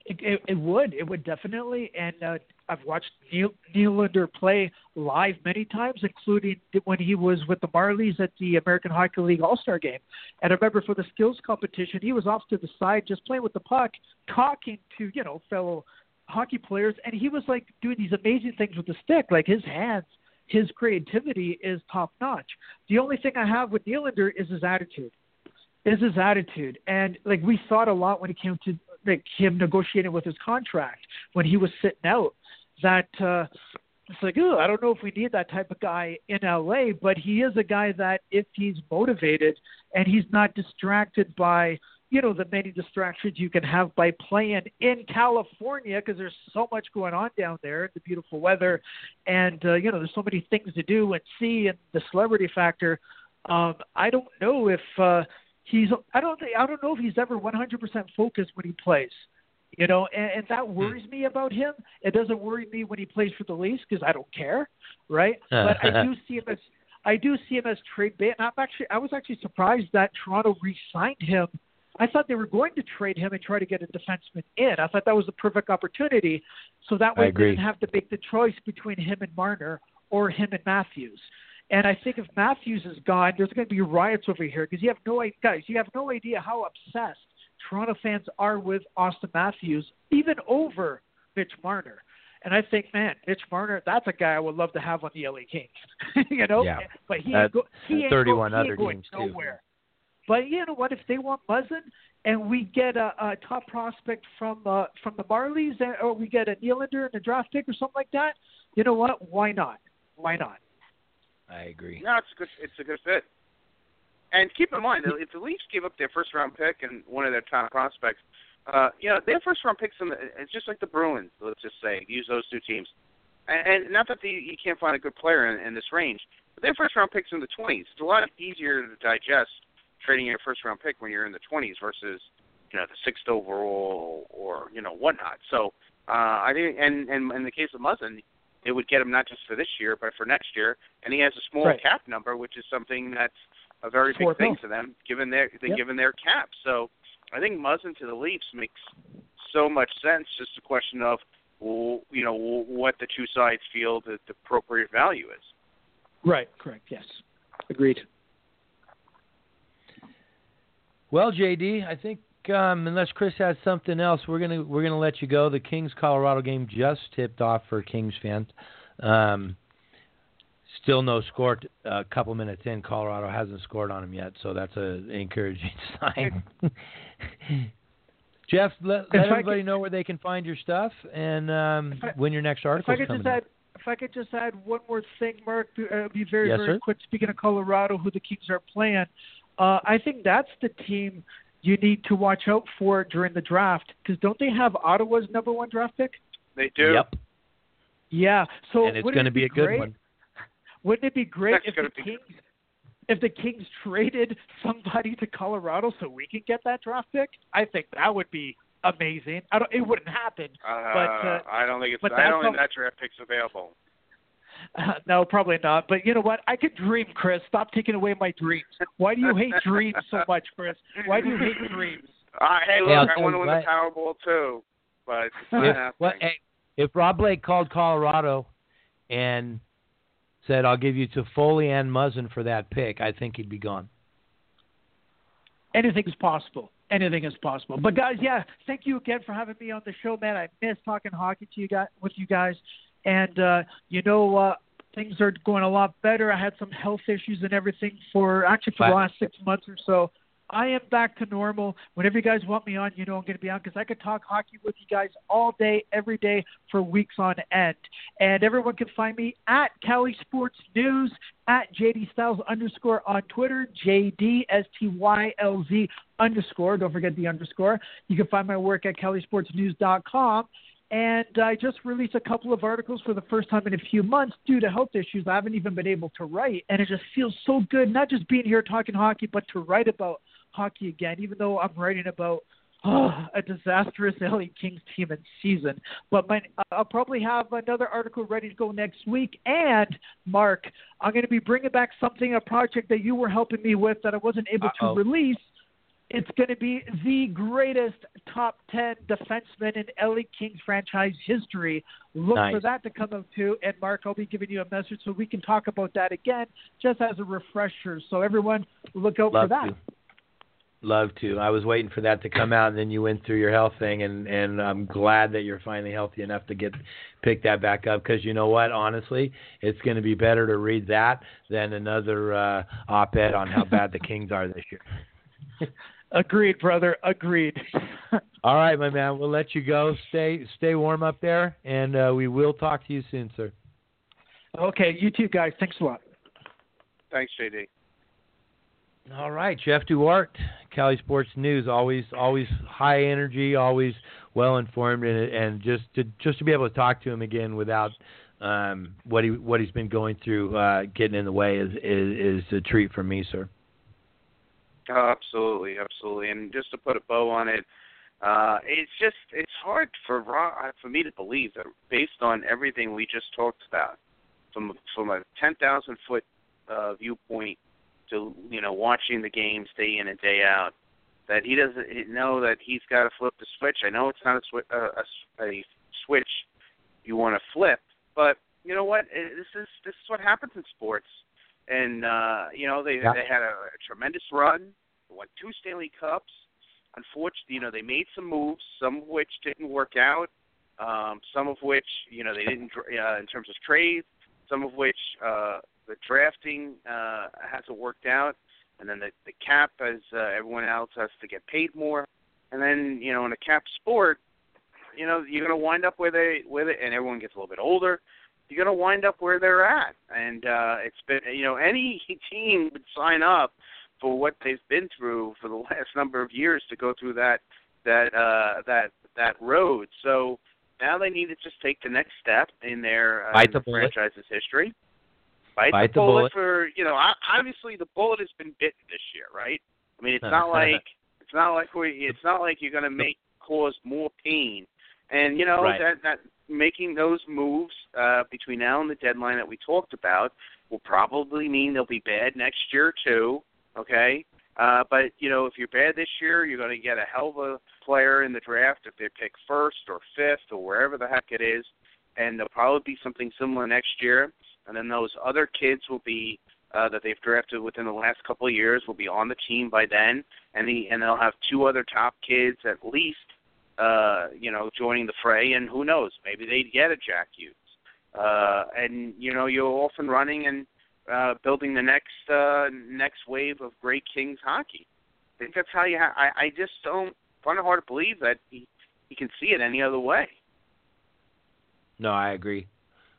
It, it, would. It would definitely. And uh, I've watched Neil, Nylander play live many times, including when he was with the Marlies at the American Hockey League All Star Game. And I remember for the skills competition, he was off to the side just playing with the puck, talking to you know fellow hockey players, and he was like doing these amazing things with the stick, like his hands. His creativity is top notch. The only thing I have with Nylander is his attitude is his attitude. And like we thought a lot when it came to like him negotiating with his contract when he was sitting out that uh it's like, oh, I don't know if we need that type of guy in LA, but he is a guy that if he's motivated and he's not distracted by, you know, the many distractions you can have by playing in California because there's so much going on down there, the beautiful weather, and uh, you know, there's so many things to do and see, and the celebrity factor. Um, I don't know if uh, he's I don't think I don't know if he's ever 100% focused when he plays. You know, and, and that hmm. worries me about him. It doesn't worry me when he plays for the Leafs because I don't care, right? (laughs) but I do see him as I do see him as trade bait. And I'm actually I was actually surprised that Toronto re-signed him. I thought they were going to trade him and try to get a defenseman in. I thought that was the perfect opportunity, so that way they didn't have to make the choice between him and Marner or him and Matthews. And I think if Matthews is gone, there's going to be riots over here because you have no guys. You have no idea how obsessed Toronto fans are with Auston Matthews, even over Mitch Marner. And I think, man, Mitch Marner, that's a guy I would love to have on the LA Kings. (laughs) you know, Yeah. but he Uh, ain't, go, he ain't, 31 go, he other ain't going teams, too. nowhere. But you know what? If they want Muzzin and we get a, a top prospect from uh, from the Marlies, or we get a Nylander in the draft pick or something like that, you know what? Why not? Why not? I agree. No, it's a good. It's a good fit. And keep in mind, if the Leafs give up their first round pick and one of their top prospects, uh, you know, their first round picks in the, it's just like the Bruins. Let's just say use those two teams, and, and not that the, you can't find a good player in, in this range, but their first round picks in the twenties. It's a lot easier to digest trading your first round pick when you're in the twenties versus you know the sixth overall or you know whatnot. So uh, I think, and and in the case of Muzzin, it would get him not just for this year but for next year, and he has a small Right. cap number, which is something that's a very Four big thing to them given their Yep. given their cap. So I think Muzzin to the Leafs makes so much sense. Just a question of you know what the two sides feel that the appropriate value is. Right. Correct. Yes. Agreed. Well, JD, I think um, unless Chris has something else, we're gonna we're gonna let you go. The Kings Colorado game just tipped off for Kings fans. Um, still no score. t- A couple minutes in, Colorado hasn't scored on them yet, so that's an encouraging (laughs) sign. (laughs) Jeff, let, let everybody know where they can find your stuff and um, I- when your next article is coming add, if I could just add one more thing, Mark, uh, be very Yes, very sir. quick. Speaking of Colorado, who the Kings are playing, uh, I think that's the team you need to watch out for during the draft because don't they have Ottawa's number one draft pick? They do. Yep, Yeah. So and it's wouldn't going to it be a good great? one. (laughs) Wouldn't it be great That's if the be- Kings if the Kings traded somebody to Colorado so we can get that draft pick? I think that would be amazing. I don't. It wouldn't happen. Uh, But, uh, I don't think it's. but I don't think all- that draft pick's available. Uh, (laughs) no, probably not. But you know what? I could dream, Chris. Stop taking away my dreams. Why do you hate dreams so much, Chris? Why do you hate dreams? Uh, hey, Hey, look, I'll I want to win what. the Powerball too, but it's not If, happening. well, hey, if Rob Blake called Colorado and said, "I'll give you to Foley and Muzzin for that pick," I think he'd be gone. Anything is possible. Anything is possible. But guys, yeah, thank you again for having me on the show, man. I miss talking hockey to you guys with you guys, and uh, you know uh, things are going a lot better. I had some health issues and everything for actually for the last six months or so. I am back to normal. Whenever you guys want me on, you know I'm going to be on because I could talk hockey with you guys all day, every day for weeks on end. And everyone can find me at Cali Sports News, at JD Styles underscore on Twitter, JD S T Y L Z underscore. Don't forget the underscore. You can find my work at CaliSportsNews.com. And I just released a couple of articles for the first time in a few months due to health issues. I haven't even been able to write, and it just feels so good, not just being here talking hockey, but to write about hockey again, even though I'm writing about oh, a disastrous (laughs) LA Kings team and season. But my, I'll probably have another article ready to go next week. And Mark, I'm going to be bringing back something, a project that you were helping me with that I wasn't able Uh-oh. to release. It's going to be the greatest top 10 defenseman in LA Kings franchise history. Look Nice. for that to come up too. And Mark, I'll be giving you a message so we can talk about that again, just as a refresher. So everyone, look out Love for that. to. Love to. I was waiting for that to come out, and then you went through your health thing, and and I'm glad that you're finally healthy enough to get pick that back up. Because you know what, honestly, it's going to be better to read that than another uh, op-ed on how bad the Kings are this year. (laughs) Agreed, brother. Agreed. (laughs) All right, my man. We'll let you go. Stay stay warm up there, and uh, we will talk to you soon, sir. okay, you too, guys. Thanks a lot. Thanks, JD. All right, Jeff Duarte, Cali Sports News. Always, always high energy, always well informed, and, and just to just to be able to talk to him again without um, what he what he's been going through, uh, getting in the way is, is is a treat for me, sir. Oh, absolutely, absolutely. And just to put a bow on it, uh, it's just it's hard for uh, for me to believe that based on everything we just talked about, from from a ten thousand foot uh, viewpoint to you know watching the games day in and day out, that he doesn't know that he's got to flip the switch. I know it's not a, swi- uh, a, a switch you want to flip, but you know what? This is this is what happens in sports. And uh, you know they Yeah. they had a, a tremendous run, won two Stanley Cups. Unfortunately, you know they made some moves, some of which didn't work out, um, some of which you know they didn't uh, in terms of trades, some of which uh, the drafting uh, hasn't worked out. and then the the cap as uh, everyone else has to get paid more, and then you know in a cap sport, you know you're going to wind up where they where they, and everyone gets a little bit older. You're going to wind up where they're at, and uh, it's been you know any (laughs) team would sign up for what they've been through for the (laughs) last number of years to go through that that uh, that that road. So now they need to just take the next step in their uh, Bite the bullet. franchise's history. Bite, Bite the, the bullet, bullet. for you know. Obviously, the bullet has been bitten this year, right? I mean, it's not (laughs) like it's not like we. It's not like you're going to make cause more pain, and you know Right. that that making those moves uh, between now and the deadline that we talked about will probably mean they'll be bad next year too. Okay, uh, but you know if you're bad this year, you're going to get a hell of a player in the draft if they pick first or fifth or wherever the heck it is, and there'll probably be something similar next year. And then those other kids will be uh, that they've drafted within the last couple of years will be on the team by then, and the and they'll have two other top kids at least, uh, you know, joining the fray. And who knows, maybe they'd get a Jack Hughes. Uh, and you know, you're off and running and uh, building the next uh, next wave of great Kings hockey. I think that's how you. Ha- I I just don't find it hard to believe that he he can see it any other way. No, I agree.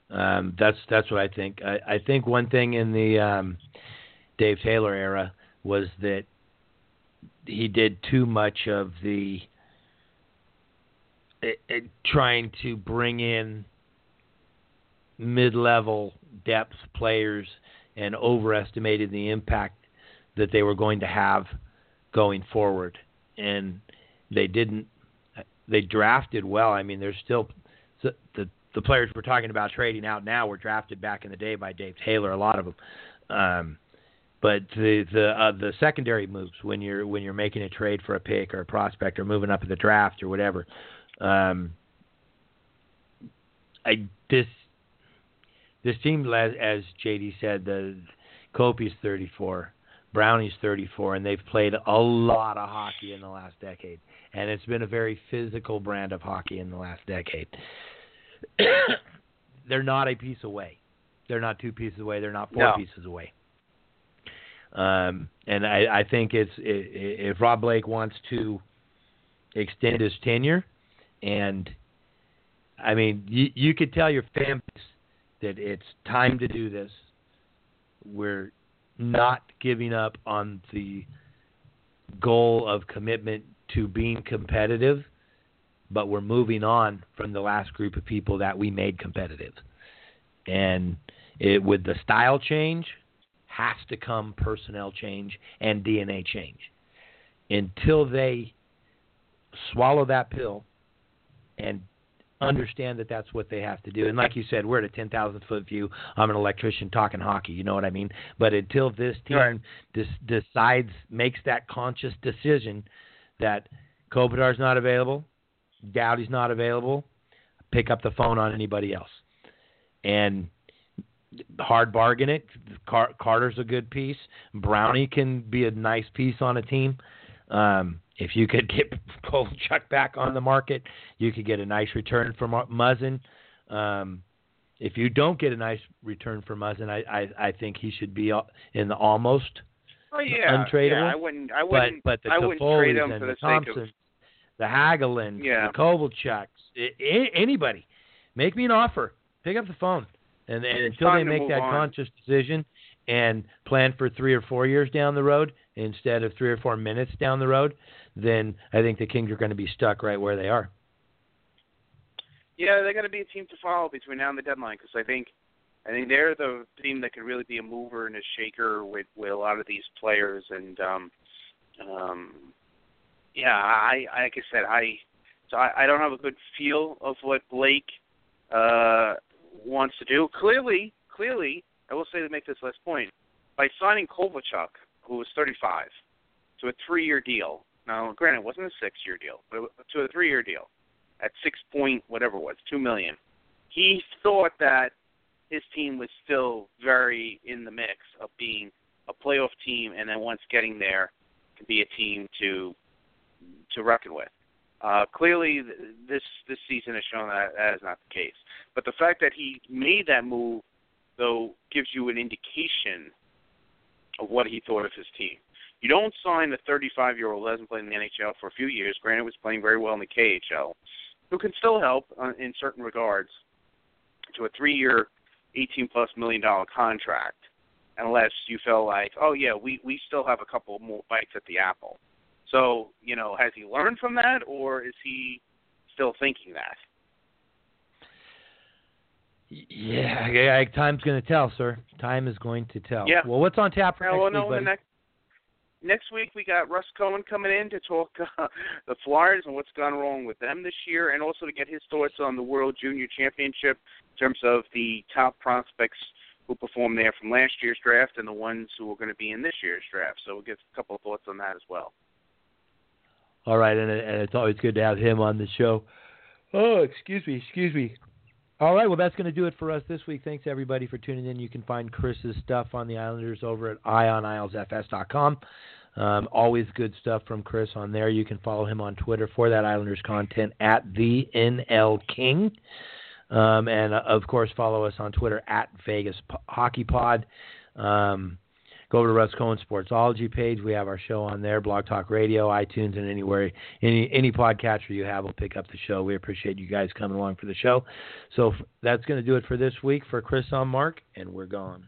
Um, that's that's what I think. I, I think one thing in the um, Dave Taylor era was that he did too much of the it, it, trying to bring in mid-level depth players and overestimated the impact that they were going to have going forward. And they didn't. They drafted well. I mean, there's still the the, players we're talking about trading out now were drafted back in the day by Dave Taylor. A lot of them. Um, but the the uh, the secondary moves when you're when you're making a trade for a pick or a prospect or moving up in the draft or whatever, um, I this this team as, as JD said the Kopi's 34, Brownie's 34, and they've played a lot of hockey in the last decade, and it's been a very physical brand of hockey in the last decade. (coughs) They're not a piece away. They're not two pieces away. They're not four No. pieces away. Um, and I, I think it's i- i- if Rob Blake wants to extend his tenure, and I mean, you, you could tell your base that it's time to do this. We're not giving up on the goal of commitment to being competitive, but we're moving on from the last group of people that we made competitive. And it, with the style change, has to come personnel change and DNA change. Until they swallow that pill and understand that that's what they have to do. And like you said, we're at a 10,000 foot view. I'm an electrician talking hockey, you know what I mean? But until this team Right. des- decides, makes that conscious decision that Kopitar's not available, Doughty's not available, pick up the phone on anybody else. And hard bargain it. Car- Carter's a good piece. Brownie can be a nice piece on a team. Um, if you could (laughs) get Kovalchuk back on the market, you could get a nice return from Muzzin. Um, if you don't get a nice return for Muzzin, I, I, I think he should be in the almost. Oh yeah, Untradeable, yeah. I wouldn't. I wouldn't. but the I wouldn't trade him for the the sake of the Hagelin, Yeah. the Kovalchuks, anybody, make me an offer. Pick up the phone, and, and until they make that on. conscious decision and plan for three or four years down the road instead of three or four minutes down the road, then I think the Kings are going to be stuck right where they are. Yeah, they're going to be a team to follow between now and the deadline because I think, I think they're the team that could really be a mover and a shaker with with a lot of these players. And um, um, yeah, I like I said, I so I, I don't have a good feel of what Blake uh, wants to do. Clearly, clearly, I will say to make this last point, by signing Kovalchuk, who was 35, to a three-year deal. Now, granted, it wasn't a six-year deal, but to a three-year deal at six point whatever it was, two million. He thought that his team was still very in the mix of being a playoff team, and then once getting there, to be a team to to reckon with. Uh, clearly, this this season has shown that that is not the case. But the fact that he made that move, though, gives you an indication of what he thought of his team. You don't sign the 35 year old who hasn't played in the NHL for a few years. Granted, was playing very well in the KHL, who can still help uh, in certain regards, to a three year, 18 plus million dollar contract, unless you feel like, oh yeah, we we still have a couple more bites at the apple. So you know, has he learned from that, or is he still thinking that? Yeah, yeah time's going to tell, sir. Time is going to tell. Yeah. Well, what's on tap for yeah, next well, no, week, buddy? next next week we got Russ Cohen coming in to talk uh, (laughs) the Flyers and what's gone wrong with them this year, and also to get his thoughts on the World Junior Championship in terms of the top prospects who performed there from last year's draft and the ones who are going to be in this year's draft. So we'll get a couple of thoughts on that as well. All right, and, and it's always good to have him on the show. Oh, excuse me, excuse me. All right, well, that's going to do it for us this week. Thanks, everybody, for tuning in. You can find Chris's stuff on the Islanders over at ionisfs.com. Um, always good stuff from Chris on there. You can follow him on Twitter for that Islanders content at the NL King. Um, and, uh, of course, follow us on Twitter at Vegas Hockey Pod. Um, go over to Russ Cohen Sportsology page. We have our show on there, Blog Talk Radio, iTunes, and anywhere any any podcatcher you have will pick up the show. We appreciate you guys coming along for the show. So that's going to do it for this week. For Chris, on Mark, and we're gone.